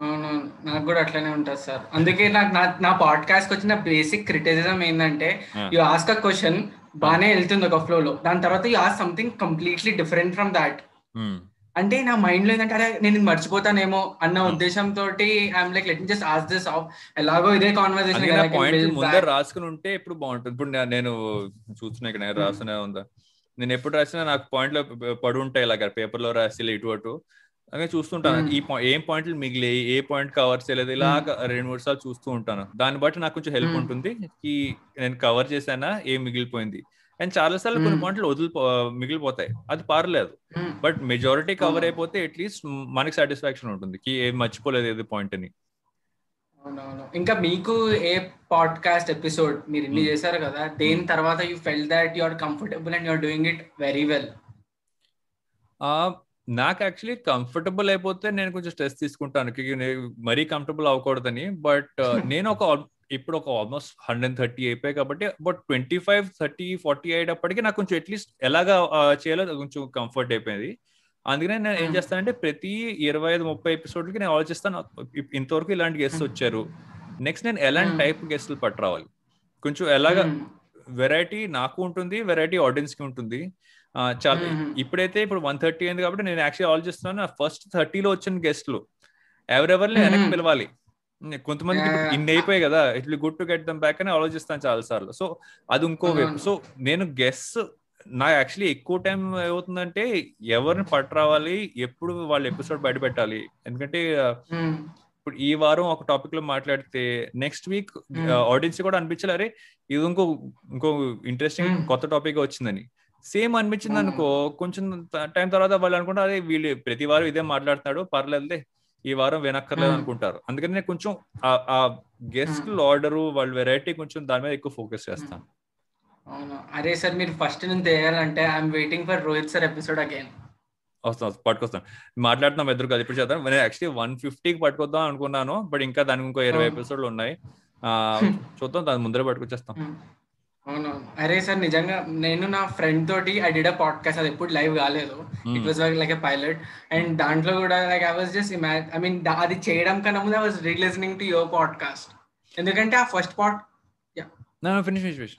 అవునవును నాకు కూడా అట్లనే ఉంటుంది సార్. అందుకే నాకు నా నా పాడ్కాస్ట్ వచ్చిన బేసిక్ క్రిటిసిజం ఏంటంటే. యు ఆస్క్ అ క్వశ్చన్ బాగానే వెళ్తుంది ఒక ఫ్లో లో. దాని తర్వాత you ask something completely different from that. అంటే నా మైండ్లో ఏంటంటే అరే నేను మర్చిపోతానేమో అన్న. ఉద్దేశంతో I'm like let just ask this off ఎలాగో ఇదే అందుకే నా పాయింట్ ముందర కాన్వర్సేషన్ రాసుకుని ఉంటే ఇప్పుడు బాగుంటుంది. ఇప్పుడు నేను చూస్తున్నా ఇక్కడ రాస్తున్నా ఉందా? నేను ఎప్పుడు రాసినా నాకు పాయింట్లో పడి ఉంటాయి ఇలాగ. పేపర్లో రాసి ఇటు అటు. అలాగే చూస్తుంటాను. ఈ ఏం పాయింట్లు మిగిలి ఏ పాయింట్ కవర్ చేయలేదు ఇలాగ రెండు మూడు సార్లు చూస్తూ ఉంటాను. దాన్ని బట్టి నాకు కొంచెం హెల్ప్. ఉంటుంది. ఈ నేను కవర్ చేశానా ఏం మిగిలిపోయింది? అండ్ చాలా సార్లు కొన్ని. పాయింట్లు వదిలిపో మిగిలిపోతాయి. అది పారలేదు. బట్ మెజారిటీ కవర్ అయిపోతే అట్లీస్ట్ మనకి సాటిస్ఫాక్షన్ ఉంటుంది. కి ఏం మర్చిపోలేదు ఏది పాయింట్ అని. ఇంకా మీకు ఏ పాడ్కాస్ట్ ఎపిసోడ్ మీరు ఇన్ని. చేశారు కదా దేని తర్వాత you felt that you are comfortable and you're doing it very well ఆ నాకు యాక్చువల్లీ కంఫర్టబుల్ అయిపోతే నేను కొంచెం స్ట్రెస్ తీసుకుంటాను మరీ కంఫర్టబుల్ అవ్వకూడదని బట్ *laughs* నేను ఒక ఇప్పుడు ఒక ఆల్మోస్ట్ హండ్రెడ్ థర్టీ అయిపోయాయి కాబట్టి but twenty five thirty forty అయ్యేటప్పటికి నాకు కొంచెం అట్లీస్ట్ ఎలాగా చేయాలో కొంచెం కంఫర్ట్ అయిపోయింది అందుకనే నేను ఏం. చేస్తానంటే ప్రతి ఇరవై ఐదు ముప్పై ఎపిసోడ్కి నేను ఆలోచిస్తాను ఇంతవరకు ఇలాంటి గెస్ట్. వచ్చారు నెక్స్ట్ నేను ఎలాంటి. టైప్ గెస్ట్లు పట్టరావాలి కొంచెం ఎలాగా వెరైటీ నాకు ఉంటుంది వెరైటీ ఆడియన్స్కి ఉంటుంది చాలా. ఇప్పుడైతే ఇప్పుడు వన్ థర్టీ అయింది కాబట్టి నేను యాక్చువల్లీ ఆలోచిస్తున్నాను ఫస్ట్ థర్టీలో వచ్చిన గెస్ట్లు ఎవరెవరిని వెనక్కి. పిలవాలి Yeah. ఇన్ని అయిపోయాయి కదా ఇట్లా good to get them back అని ఆలోచిస్తాను చాలా సార్లు సో అది ఇంకో వైపు. సో నేను గెస్ నా యాక్చువల్లీ ఎక్కువ టైం ఏమవుతుందంటే ఎవరిని పట్టరావాలి ఎప్పుడు వాళ్ళ ఎపిసోడ్ బయట పెట్టాలి ఎందుకంటే ఇప్పుడు ఈ వారం ఒక టాపిక్లో మాట్లాడితే నెక్స్ట్ వీక్ Hmm. ఆడియన్స్ కూడా అనిపించాలి అరే ఇది ఇంకో ఇంకో ఇంట్రెస్టింగ్ Hmm. కొత్త టాపిక్ వచ్చిందని సేమ్ అనిపించింది అవును. అనుకో కొంచెం టైం తర్వాత వాళ్ళు అనుకుంటారు అదే వీళ్ళు ప్రతి వారం ఇదే మాట్లాడుతున్నాడు పర్లేదులే ఈ వారం వినక్కర్లేదు Hmm. అనుకుంటారు అందుకని నేను కొంచెం ఆ- గెస్ట్ ఆర్డర్ వాళ్ళ వెరైటీ కొంచెం దాని మీద ఎక్కువ ఫోకస్ చేస్తాను అవును అరే సార్ మీరు ఫస్ట్ నుంచి చేయాలంటే I'm waiting for Rohit sir episode again వస్తాం పట్టుకొస్తాం మాట్లాడుతున్నాం కదా ఇప్పుడు చేద్దాం. నేను యాక్చువల్లీ వన్ ఫిఫ్టీకి పట్టుకొద్దాం అనుకున్నాను బట్ ఇంకా దానికి ఇంకో ఇరవై. ఎపిసోడ్లు ఉన్నాయి. *laughs* చూద్దాం దాని ముందర పట్టుకొచ్చేస్తాం. అవును. అరే సార్ నిజంగా నేను నా ఫ్రెండ్ తోటి ఐ డిడ్ అ పాడ్కాస్ట్ అది ఎప్పుడు లైవ్ కాలేదు. It was like a pilot and దాంట్లో కూడా like I was just image I mean అది చేయడం కన్నా ముందు I was relistening to your podcast ఎందుకంటే ఆ ఫస్ట్ పాడ్ ఫినిష్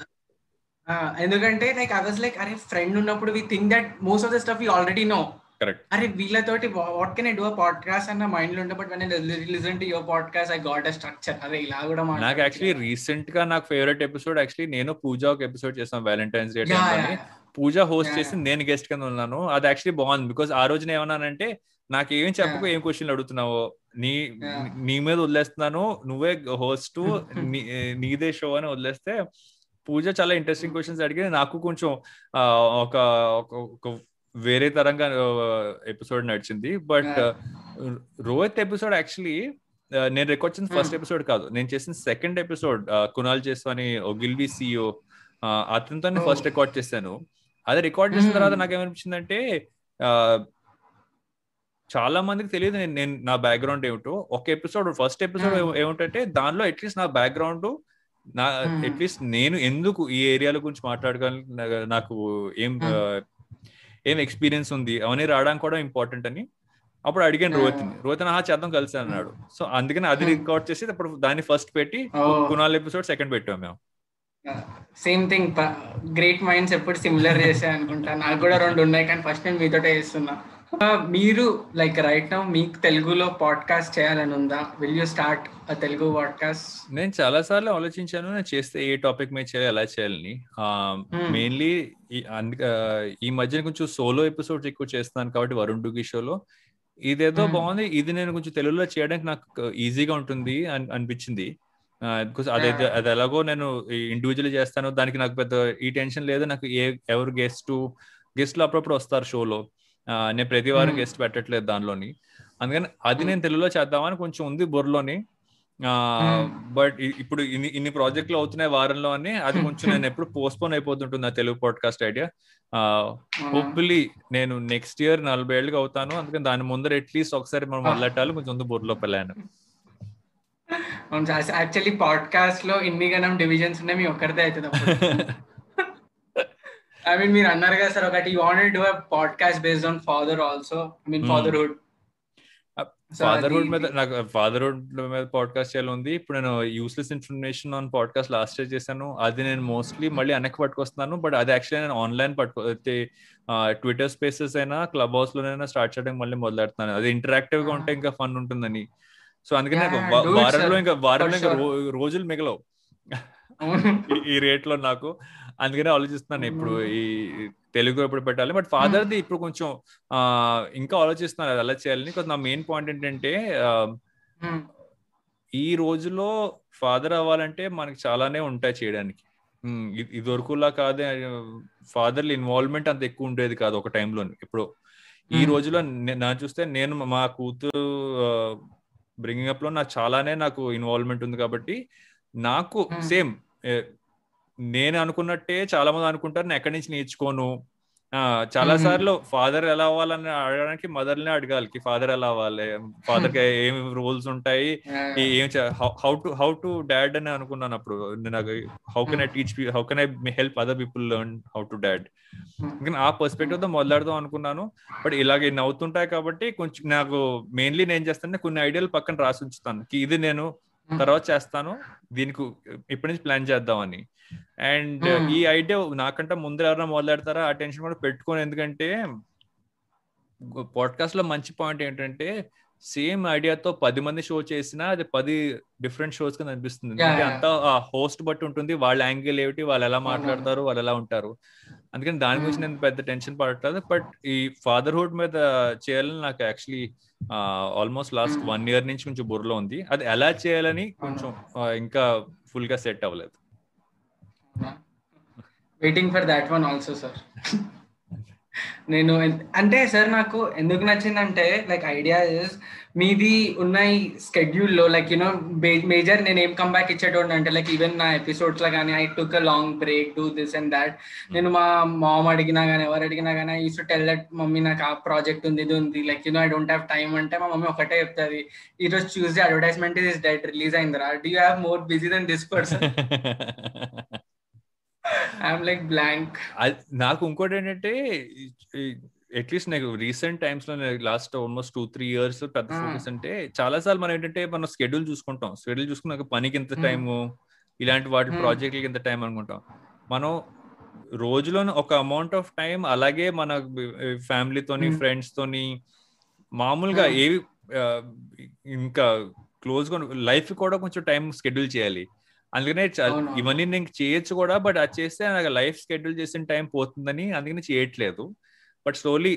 ఎందుకంటే లైక్ ఐ వాజ్ లైక్ అరే ఫ్రెండ్ ఉన్నప్పుడు we think that most of the stuff you already know correct అరే వీళ్ళతోటి what can I do podcast అన్న మైండ్లో ఉంటే but when listen to your podcast I got a structure అరే ఇలా కూడా నాకు. యాక్చువల్లీ రీసెంట్గా నాకు ఫేవరెట్ ఎపిసోడ్ యాక్చువల్లీ నేను పూజ ఒక ఎపిసోడ్ చేసాను valentine's day yeah. Pooja host చేసి నేను గెస్ట్ కింద ఉన్నాను. అది యాక్చువల్లీ బాగుంది బికాస్ ఆ రోజు నేను ఏమన్నానంటే నాకు ఏం చెప్పకు ఏం క్వశ్చన్లు అడుగుతున్నావు? నీ. నీ మీద వదిలేస్తున్నాను. నువ్వే హోస్ట్ *laughs* నీదే షో అని వదిలేస్తే. పూజ చాలా ఇంట్రెస్టింగ్ క్వశ్చన్స్ అడిగి నాకు కొంచెం ఒక వేరే తరంగా ఎపిసోడ్ నడిచింది బట్. రోహిత్ ఎపిసోడ్ యాక్చువల్లీ నేను రికార్డ్ చేసిన ఫస్ట్ ఎపిసోడ్ కాదు నేను చేసిన సెకండ్ ఎపిసోడ్ కునాల్ చేసు అని గిల్డీ సిఇఓ అతనితో. ఫస్ట్ రికార్డ్ చేశాను అది రికార్డ్ చేసిన. తర్వాత నాకు ఏమనిపించిందంటే ఆ, చాలా మందికి తెలియదు నేను నేను నా బ్యాక్గ్రౌండ్ ఏమిటో ఒక ఎపిసోడ్ ఫస్ట్ ఎపిసోడ్. ఏమిటంటే దానిలో అట్లీస్ట్ నా బ్యాక్గ్రౌండ్ నా. అట్లీస్ట్ నేను ఎందుకు ఈ ఏరియాల గురించి మాట్లాడగలను నాకు ఏం ఏం ఎక్స్పీరియన్స్ ఉంది? అవన్నీ రావడానికి కూడా ఇంపార్టెంట్ అని. అప్పుడు అడిగాను Yeah. రోహిత్ ఆ చేద్దాం కలిసి అన్నాడు. సో అందుకని అది Hmm. రికార్డ్ చేసి అప్పుడు దాన్ని ఫస్ట్ పెట్టి. కునాల్ ఎపిసోడ్ సెకండ్ పెట్టాం మేము. సేమ్ థింగ్ గ్రేట్ మైండ్స్ ఎప్పుడు సిమిలర్ చేసే అనుకుంటా నాకు కూడా రెండు ఉన్నాయి కానీ ఫస్ట్ నేను మీతోటే చేస్తున్నా. మీరు లైక్ రైట్ నౌ మీకు తెలుగులో పాడ్కాస్ట్ చేయాలని ఉందా will you start Telugu podcast నేను చాలా సార్లు ఆలోచించాను నేను చేస్తే ఏ టాపిక్ మీద చేయాలి ఎలా చేయాలని Hmm. మెయిన్లీ ఈ మధ్య కొంచెం సోలో ఎపిసోడ్స్ ఎక్కువ చేస్తున్నాను కాబట్టి వరుణ్ డుగి షోలో ఇదేదో Hmm. బాగుంది ఇది నేను కొంచెం తెలుగులో చేయడానికి నాకు ఈజీగా ఉంటుంది అని అనిపించింది బికాస్ అదే Yeah. అది ఎలాగో నేను ఇండివిజువల్ చేస్తాను దానికి నాకు పెద్ద ఈ టెన్షన్ లేదు నాకు ఏ ఎవరు గెస్ట్ గెస్ట్లు అప్పుడప్పుడు వస్తారు షోలో నేను ప్రతి వారం. గెస్ట్ పెట్టట్లేదు దానిలోని అందుకని అది. నేను తెలుగులో చేద్దామని కొంచెం ఉంది బుర్రలోని. బట్ ఇప్పుడు ఇన్ని ఇన్ని ప్రాజెక్టులు అవుతున్నాయి వారంలో అని అది కొంచెం నేను ఎప్పుడు పోస్ట్పోన్ అయిపోతుంటుంది ఆ తెలుగు పాడ్కాస్ట్ ఐడియా హోప్ఫుల్లీ నేను నెక్స్ట్ ఇయర్ నలభై ఏళ్ళకి అవుతాను అందుకని దాని ముందర అట్లీస్ట్ ఒకసారి మనం. మొదలెట్టాలి కొంచెం ఉంది బుర్రలో ప్లాన్ యాక్చువల్లీ పాడ్కాస్ట్లో ఇన్ని గణం డివిజన్స్ ఉన్నాయి మీ ఒక్కరిదే అవుతుంది *laughs* ఐ మీన్ మీరు అన్నారు కదా సార్ ఒకటి wanted do podcast based on father also I mean Hmm. Fatherhood fatherhood మీద నాకు ఫాదర్హుడ్ మీద పాడ్కాస్ట్ చేయాలి ఉంది ఇప్పుడు నేను useless information on podcast last year చేశాను. అది నేను మోస్ట్లీ మళ్ళీ వెనక్కి పట్టుకొస్తున్నాను. బట్ అది యాక్చువల్లీ నేను ఆన్లైన్ పట్టుకో ట్విట్టర్ స్పేసెస్ అయినా క్లబ్ హౌస్ లోనైనా స్టార్ట్ చేయడం మళ్ళీ మొదలెడుతున్నాను అది ఇంటరాక్టివ్గా ఉంటే ఇంకా ఫన్ ఉంటుందని. సో అందుకని నాకు వారంలో. ఇంకా వారంలో ఇంకా రోజులు మిగలవు. *laughs* ఈ రేట్లో నాకు. అందుకనే ఆలోచిస్తున్నాను ఇప్పుడు ఈ తెలుగు ఎప్పుడు పెట్టాలి. బట్ ఫాదర్ ది ఇప్పుడు కొంచెం ఇంకా ఆలోచిస్తున్నాను అది ఎలా చేయాలని. కొంచెం నా మెయిన్ పాయింట్ ఏంటంటే ఈ రోజులో ఫాదర్ అవ్వాలంటే మనకి చాలానే ఉంటాయి చేయడానికి. ఇది- వరకులా కాదే ఫాదర్ ఇన్వాల్వ్మెంట్ అంత ఎక్కువ ఉండేది కాదు ఒక టైంలో ఇప్పుడు ఈ. రోజులో నే- చూస్తే నేను మా కూతురు బ్రింగింగ్ అప్లో నాకు చాలానే నాకు ఇన్వాల్వ్మెంట్ ఉంది కాబట్టి నాకు. సేమ్ నేను అనుకున్నట్టే చాలా మంది అనుకుంటారు నేను ఎక్కడి నుంచి నేర్చుకోను? చాలా. సార్లు ఫాదర్ ఎలా అవ్వాలని అడగడానికి మదర్నే అడగాలి ఫాదర్ ఎలా అవ్వాలి? ఫాదర్కి *laughs* ఏమి రోల్స్ ఉంటాయి? ఏ- ఏం how to how to dad అని అనుకున్నాను అప్పుడు. నాకు how can I teach how can I help other people learn how to dad? ఆ పర్స్పెక్టివ్తో మొదలెడదాం అనుకున్నాను. బట్ ఇలాగ ఇన్ని అవుతుంటాయి కాబట్టి కొంచెం నాకు మెయిన్లీ నేను చేస్తాను కొన్ని ఐడియాలు పక్కన రాసి ఉంచుతాను. ఇది నేను తర్వాత చేస్తాను. దీనికి ఇప్పటి నుంచి ప్లాన్ చేద్దామని. And Hmm. ఈ ఐడియా నాకంటే ముందు ఎవరైనా మొదలెడతారా? ఆ టెన్షన్ కూడా పెట్టుకోని. ఎందుకంటే పాడ్కాస్ట్లో మంచి పాయింట్ ఏంటంటే సేమ్ ఐడియాతో పది మంది షో చేసినా అది పది డిఫరెంట్ షోస్ కింద అనిపిస్తుంది. అంతా ఆ హోస్ట్ బట్టి ఉంటుంది. వాళ్ళ యాంగిల్ ఏమిటి? వాళ్ళు ఎలా మాట్లాడతారు? వాళ్ళు ఎలా ఉంటారు? అందుకని దాని గురించి. నేను పెద్ద టెన్షన్ పడట్లేదు బట్ ఈ ఫాదర్హుడ్ మీద చేయాలని నాకు actually almost last. One year నుంచి కొంచెం బుర్రలో ఉంది అది ఎలా చేయాలని కొంచెం ఇంకా ఫుల్గా సెట్ అవ్వలేదు waiting for that one also sir నేను అంటే సార్ నాకు ఎందుకు నచ్చిందంటే లైక్ ఐడియా ఇస్ మీది ఉన్న ఈ schedule లో లైక్ యూనో మేజర్ నేను ఏం కంబ్యాక్ ఇచ్చేటోండి అంటే లైక్ ఈవెన్ నా ఎపిసోడ్స్లో కానీ I took a long break do this and that నేను మా మామ్ అడిగినా కానీ ఎవరు అడిగినా కానీ use to tell that mummy నాకు ఆ ప్రాజెక్ట్ ఉంది ఇది ఉంది. Like you know I don't have time అంటే మా మమ్మీ ఒకటే చెప్తుంది ఈ రోజు చూస్తే అడ్వర్టైజ్మెంట్ ఇస్ డెట్ రిలీజ్ అయిందిరా. Do you have more busy than this person like blank నాకు ఇంకోటి ఏంటంటే అట్లీస్ట్ నాకు రీసెంట్ టైమ్స్లో last almost two three years పెద్ద. ఫోకస్ అంటే చాలా సార్లు మనం ఏంటంటే మనం స్కెడ్యూల్ చూసుకుంటాం స్కెడ్యూల్ చూసుకున్నాక పనికి ఎంత. టైం ఇలాంటి వాటి. ప్రాజెక్ట్లకి ఎంత టైం అనుకుంటాం మనం రోజులో ఒక అమౌంట్ ఆఫ్ టైం అలాగే మన ఫ్యామిలీతోని. ఫ్రెండ్స్ తోని మామూలుగా. ఏవి ఇంకా క్లోజ్గా లైఫ్ కూడా కొంచెం టైం షెడ్యూల్ చేయాలి అందుకనే. ఇవన్నీ నేను చేయొచ్చు కూడా బట్ అది చేస్తే నాకు లైఫ్ షెడ్యూల్ చేసిన టైం పోతుందని అందుకని చేయట్లేదు బట్ స్లోలీ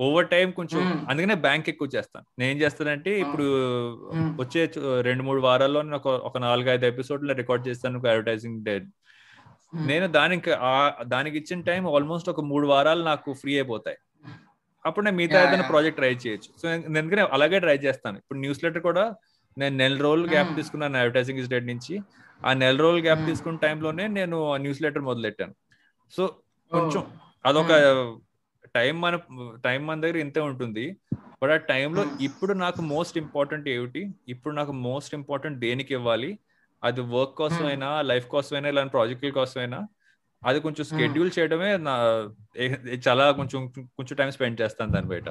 ఓవర్ టైం కొంచెం. అందుకనే బ్యాంక్ ఎక్కువ చేస్తాను నేను ఏం చేస్తానంటే ఇప్పుడు. వచ్చే రెండు మూడు వారాల్లో నేను ఒక ఒక నాలుగైదు ఎపిసోడ్లు రికార్డ్ చేస్తాను అడ్వర్టైజింగ్ డే నేను దానికి దానికి ఇచ్చిన టైం ఆల్మోస్ట్ ఒక మూడు వారాలు నాకు ఫ్రీ అయిపోతాయి అప్పుడు నేను మిగతా ఏదైనా. ప్రాజెక్ట్ ట్రై చేయొచ్చు సో నేను అందుకనే అలాగే ట్రై చేస్తాను ఇప్పుడు న్యూస్ లెటర్ కూడా నేను నెల రోజులు గ్యాప్. తీసుకున్నాను అడ్వర్టైజింగ్ డేట్ నుంచి ఆ నెల రోజులు గ్యాప్ Hmm. తీసుకున్న టైంలోనే నేను న్యూస్ లెటర్ మొదలెట్టాను. సో కొంచెం. అదొక టైం మన టైం మన దగ్గర ఇంతే ఉంటుంది. బట్ ఆ టైంలో Hmm. ఇప్పుడు నాకు మోస్ట్ ఇంపార్టెంట్ ఏమిటి? ఇప్పుడు నాకు మోస్ట్ ఇంపార్టెంట్ దేనికి ఇవ్వాలి? అది వర్క్ కోసమైనా లైఫ్ కోసమైనా ఇలాంటి ప్రాజెక్టుల కోసమైనా అది కొంచెం స్కెడ్యూల్ చేయడమే నా చాలా కొంచెం కొంచెం టైం స్పెండ్ చేస్తాను దాని బయట.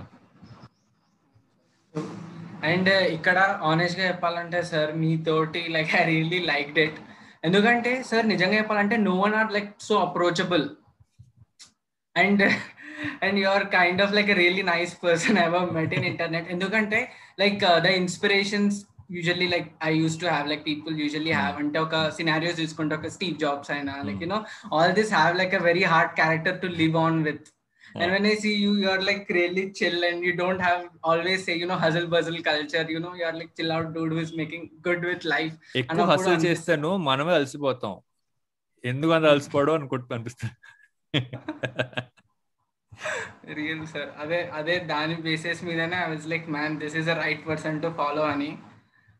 అండ్ ఇక్కడ ఆనెస్ట్గా చెప్పాలంటే సార్ మీతోటి like I really like that ఎందుకంటే సార్ నిజంగా చెప్పాలంటే no one are like so approachable and and you are kind of like really nice person ever met in internet ఎందుకంటే like the inspirations usually like I use to have like people usually have అంటే ఒక సినారియోస్ తీసుకుంటే ఒక స్టీవ్ జాబ్స్ అయినా like you know all this have like a very hard character to live on with And when I see you, you're like really chill and you don't have always say, you know, hustle bustle culture, you know, you're like chill out dude who is making good with life. ఎక్కువ అన్నప్పుడు హస్ల్. చేస్తాను మనమే అలసిపోతాం ఎందుకు అంత అలసిపోవడం అనుకుంటూ అనిపిస్తుంది *laughs* Real sir. అదే అదే దాని బేసిస్ మీదనే I was like man this is a right person to follow అని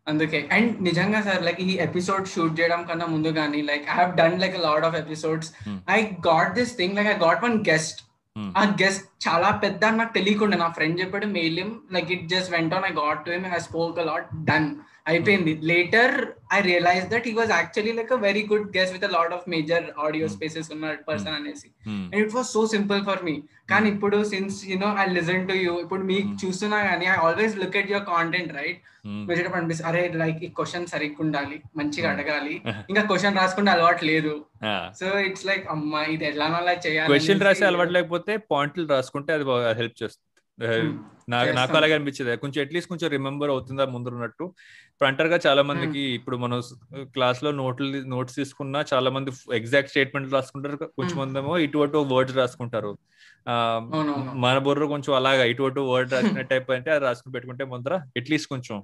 అందుకే అండ్ నిజంగా సార్ లైక్ ఈ ఎపిసోడ్ షూట్ చేయడం కన్నా ముందు కానీ like I have done like lot of episodes. I got this thing like I got one guest. Hmm. ఆ గెస్ట్ చాలా పెద్ద అని నాకు తెలియకుండా నా ఫ్రెండ్ చెప్పాడు mail like it just went I got to him I spoke a lot done అయిపోయింది later I realize that he was actually like a very good guest with a lot of major audio Hmm. Spaces ఉన్న పర్సన్ అనేసి Hmm. And it was so simple for me కానీ ఇప్పుడు since you know I listen to you ఇప్పుడు మీకు Hmm. చూస్తున్నా కానీ I always look at your content right Hmm. వచ్చేటప్పుడు అనిపిస్తుంది అరే లైక్ ఈ క్వశ్చన్ సరిగ్గా ఉండాలి మంచిగా Hmm. అడగాలి *laughs* ఇంకా క్వశ్చన్ రాసుకుంటే అలవాటు లేదు. సో ఇట్స్ లైక్ అమ్మా ఇది అలా చేయాలి క్వశ్చన్ రాసే అలవాటు లేకపోతే పాయింట్లు రాసుకుంటే అది హెల్ప్ చేస్తుంది Hmm. నాకు నాకు. అలాగే అనిపించేది. కొంచెం అట్లీస్ట్ కొంచెం రిమెంబర్ అవుతుందా ముందు ఉన్నట్టు. ఇప్పుడు అంటారుగా చాలా మందికి ఇప్పుడు మనం క్లాస్లో నోట్లు నోట్స్ తీసుకున్నా చాలా మంది ఎగ్జాక్ట్ స్టేట్మెంట్ రాసుకుంటారు. కొంచెం Hmm. మంది ఏమో ఇటు అటు వర్డ్స్ రాసుకుంటారు. మన బుర్ర కొంచెం అలాగా ఇటు అటు వర్డ్ రాసిన టైప్ అంటే అది రాసుకుని పెట్టుకుంటే ముందర అట్లీస్ట్ కొంచెం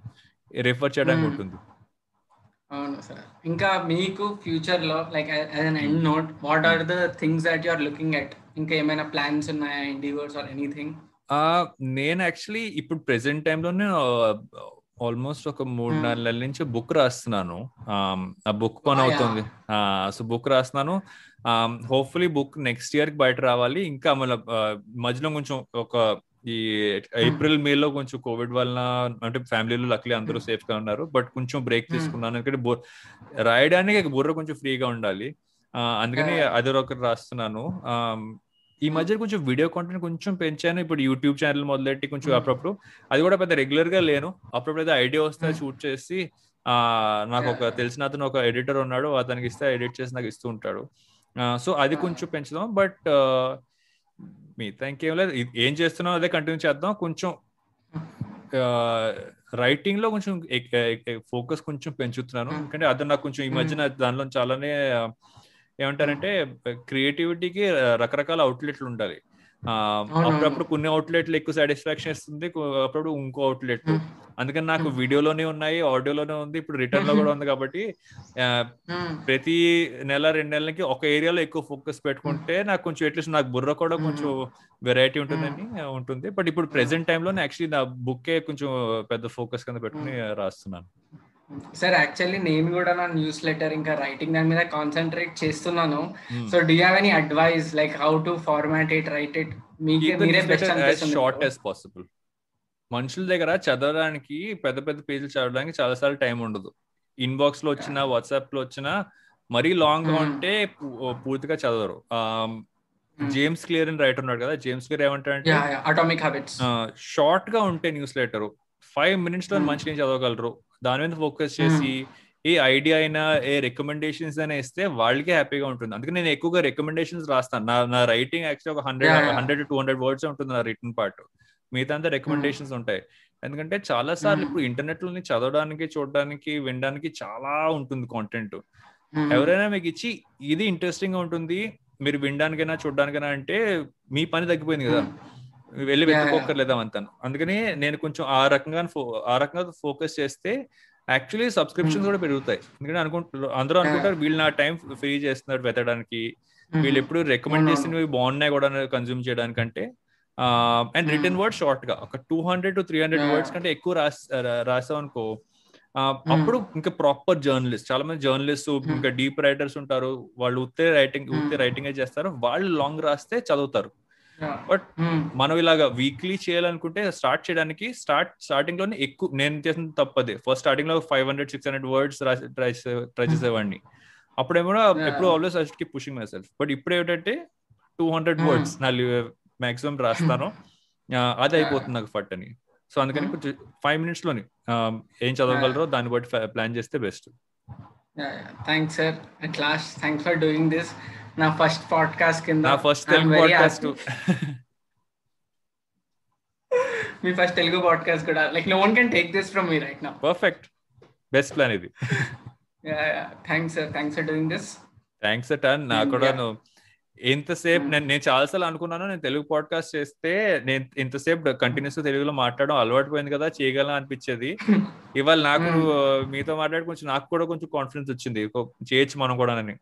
రిఫర్ చేయడానికి Hmm. ఉంటుంది. అవును సార్. ఇంకా మీకు ఫ్యూచర్లో like as an end note what are the things that you are looking at ఇంకా ఏమైనా ప్లాన్స్ ఉన్నాయా ఇండివర్స్ ఆర్ ఎనీథింగ్ నేను యాక్చువల్లీ ఇప్పుడు ప్రెసెంట్ టైంలోనే ఆల్మోస్ట్ ఒక మూడు. నాలుగు నెలల నుంచి బుక్ రాస్తున్నాను. ఆ బుక్ పని అవుతుంది సో బుక్ రాస్తున్నాను. హోప్ఫుల్లీ బుక్ నెక్స్ట్ ఇయర్కి బయట రావాలి. ఇంకా మళ్ళీ మధ్యలో కొంచెం ఒక ఈ ఏప్రిల్ మే లో కొంచెం కోవిడ్ వలన అంటే ఫ్యామిలీలో లక్లీ అందరూ సేఫ్గా ఉన్నారు. బట్ కొంచెం బ్రేక్. తీసుకున్నాను. ఎందుకంటే బు- రాయడానికి బుర్ర కొంచెం ఫ్రీగా ఉండాలి. అందుకని Yeah. అది ఒకటి రాస్తున్నాను ఈ మధ్య కొంచెం వీడియో కంటెంట్ కొంచెం పెంచాను ఇప్పుడు యూట్యూబ్ ఛానల్ మొదలెట్టి కొంచెం Hmm. అప్పుడప్పుడు అది కూడా పెద్ద రెగ్యులర్గా లేను అప్పుడప్పుడు ఏదో ఐడియా వస్తే Hmm. షూట్ చేసి ఆ నాకు ఒక. తెలిసిన అతను ఒక ఎడిటర్ ఉన్నాడు అతనికి ఇస్తే ఎడిట్ చేసి నాకు ఇస్తూ ఉంటాడు సో అది. కొంచెం పెంచుదాం బట్ మిగతా ఇంకేం లేదు ఏం చేస్తున్నాం అదే కంటిన్యూ చేద్దాం కొంచెం రైటింగ్లో కొంచెం ఫోకస్ కొంచెం పెంచుతున్నాను Hmm. ఎందుకంటే అది నాకు కొంచెం ఈ Hmm. మధ్యన దానిలో చాలానే ఏమంటారంటే క్రియేటివిటీకి రకరకాల అవుట్లెట్లు ఉండాలి. అప్పుడప్పుడు కొన్ని అవుట్లెట్లు ఎక్కువ సాటిస్ఫాక్షన్ ఇస్తుంది అప్పుడప్పుడు ఇంకో అవుట్లెట్ అందుకని నాకు వీడియోలోనే ఉన్నాయి ఆడియోలోనే ఉంది ఇప్పుడు రిటర్న్లో కూడా ఉంది కాబట్టి ప్రతి నెల రెండు నెలలకి ఒక ఏరియాలో ఎక్కువ ఫోకస్ పెట్టుకుంటే నాకు కొంచెం అట్లీస్ట్ నాకు బుర్ర కూడా కొంచెం వెరైటీ ఉంటుందని ఉంటుంది. బట్ ఇప్పుడు ప్రెసెంట్ టైంలో యాక్చువల్లీ నా బుక్కే కొంచెం పెద్ద ఫోకస్ కింద పెట్టుకుని రాస్తున్నాను. సార్ యాక్చువల్లీ నేను కూడా నా న్యూస్ లెటర్ ఇంకా రైటింగ్ దాని మీద కాన్సన్ట్రేట్ చేస్తున్నాను. So do have any advice like how to format it write it మీరే బెస్ట్ షార్ట్ యాజ్ పాసిబుల్ మనుషుల దగ్గర చదవడానికి పెద్ద పెద్ద పేజీలు చదవడానికి చాలా సార్లు టైం ఉండదు. ఇన్బాక్స్లో వచ్చిన వాట్సాప్లో వచ్చిన మరీ లాంగ్గా ఉంటే పూర్తిగా చదవరు. జేమ్స్ క్లియర్ అని రైటర్ ఉన్నాడు కదా జేమ్స్ క్లియర్ ఏమంటాడంటే అటామిక్ హ్యాబిట్స్ షార్ట్గా ఉంటే న్యూస్ లెటర్ ఫైవ్ మినిట్స్లో మంచిగా చదవగలరు? దాని మీద ఫోకస్ చేసి ఏ ఐడియా అయినా ఏ రికమెండేషన్స్ అయినా ఇస్తే వాళ్ళకే హ్యాపీగా ఉంటుంది. అందుకే నేను ఎక్కువగా రికమెండేషన్స్ రాస్తాను. నా నా రైటింగ్ యాక్చువల్ ఒక hundred hundred two hundred words ఉంటుంది నా రిటర్న్ పార్ట్ మిగతా అంతా రికమెండేషన్స్ ఉంటాయి. ఎందుకంటే చాలా సార్లు ఇప్పుడు ఇంటర్నెట్లోని చదవడానికి చూడడానికి వినడానికి చాలా ఉంటుంది కాంటెంట్ ఎవరైనా మీకు ఇచ్చి ఇది ఇంట్రెస్టింగ్గా ఉంటుంది. మీరు వినడానికైనా చూడడానికైనా అంటే మీ పని తగ్గిపోయింది కదా. వెళ్ళి వెతుక్కోకర్లేదా అంతాను అందుకని నేను కొంచెం ఆ రకంగా ఆ రకంగా ఫోకస్ చేస్తే యాక్చువల్లీ సబ్స్క్రిప్షన్స్ కూడా పెరుగుతాయి. ఎందుకంటే అనుకుంటారు అందరూ అనుకుంటారు వీళ్ళు నా టైం ఫ్రీ చేస్తున్నారు వెతకడానికి వీళ్ళు ఎప్పుడు రికమెండ్ చేసినవి బాగున్నాయి కూడా కన్జ్యూమ్ చేయడానికంటే అండ్ రిటర్న్ వర్డ్ షార్ట్గా ఒక two hundred to three hundred words కంటే ఎక్కువ రాసాం అనుకో అప్పుడు ఇంకా ప్రాపర్ జర్నలిస్ట్ చాలా మంది జర్నలిస్ట్ ఇంకా డీప్ రైటర్స్ ఉంటారు. వాళ్ళు ఉత్తే రైటింగ్ ఉత్తే రైటింగ్ చేస్తారు. వాళ్ళు లాంగ్ రాస్తే చదువుతారు. బట్ మనం ఇలాగా వీక్లీ చేయాలనుకుంటే స్టార్ట్ చేయడానికి స్టార్ట్ స్టార్టింగ్లోనే ఎక్కువ నేను చేసిన తప్పదే. ఫస్ట్ స్టార్టింగ్లో five hundred six hundred words try try చేసేవాడిని అప్పుడేమో ఎప్పుడు always I keep pushing myself but ఇప్పుడు ఏంటంటే టూ హండ్రెడ్ వర్డ్స్ నా మాక్సిమం రాస్తాను. అది అయిపోతుంది నాకు ఫట్ అని సో అందుకని కొంచెం ఫైవ్ మినిట్స్లోని ఏం చదవగలరో దాన్ని బట్టి ప్లాన్ చేస్తే best thanks sir at last thanks for doing this నా ఫస్ట్ పాడ్కాస్ట్ కింద. నా ఫస్ట్ తెలుగు పాడ్కాస్ట్. మీ ఫస్ట్ తెలుగు పాడ్కాస్ట్ కూడా. Like no one can take this from me right now perfect best plan ఇది. Thanks sir thanks for doing this thanks ton నాకు కూడా ఎంతసేపు నేను నేను చాలాసార్లు అనుకున్నాను నేను తెలుగు పాడ్కాస్ట్ చేస్తే నేను ఇంతసేపు కంటిన్యూస్ తెలుగులో మాట్లాడడం అలవాటు పోయింది కదా చేయగలను అనిపించేది. *laughs* ఇవాళ నాకు మీతో మాట్లాడి కొంచెం నాకు కూడా కొంచెం కాన్ఫిడెన్స్ వచ్చింది. చేయొచ్చు మనం కూడా అని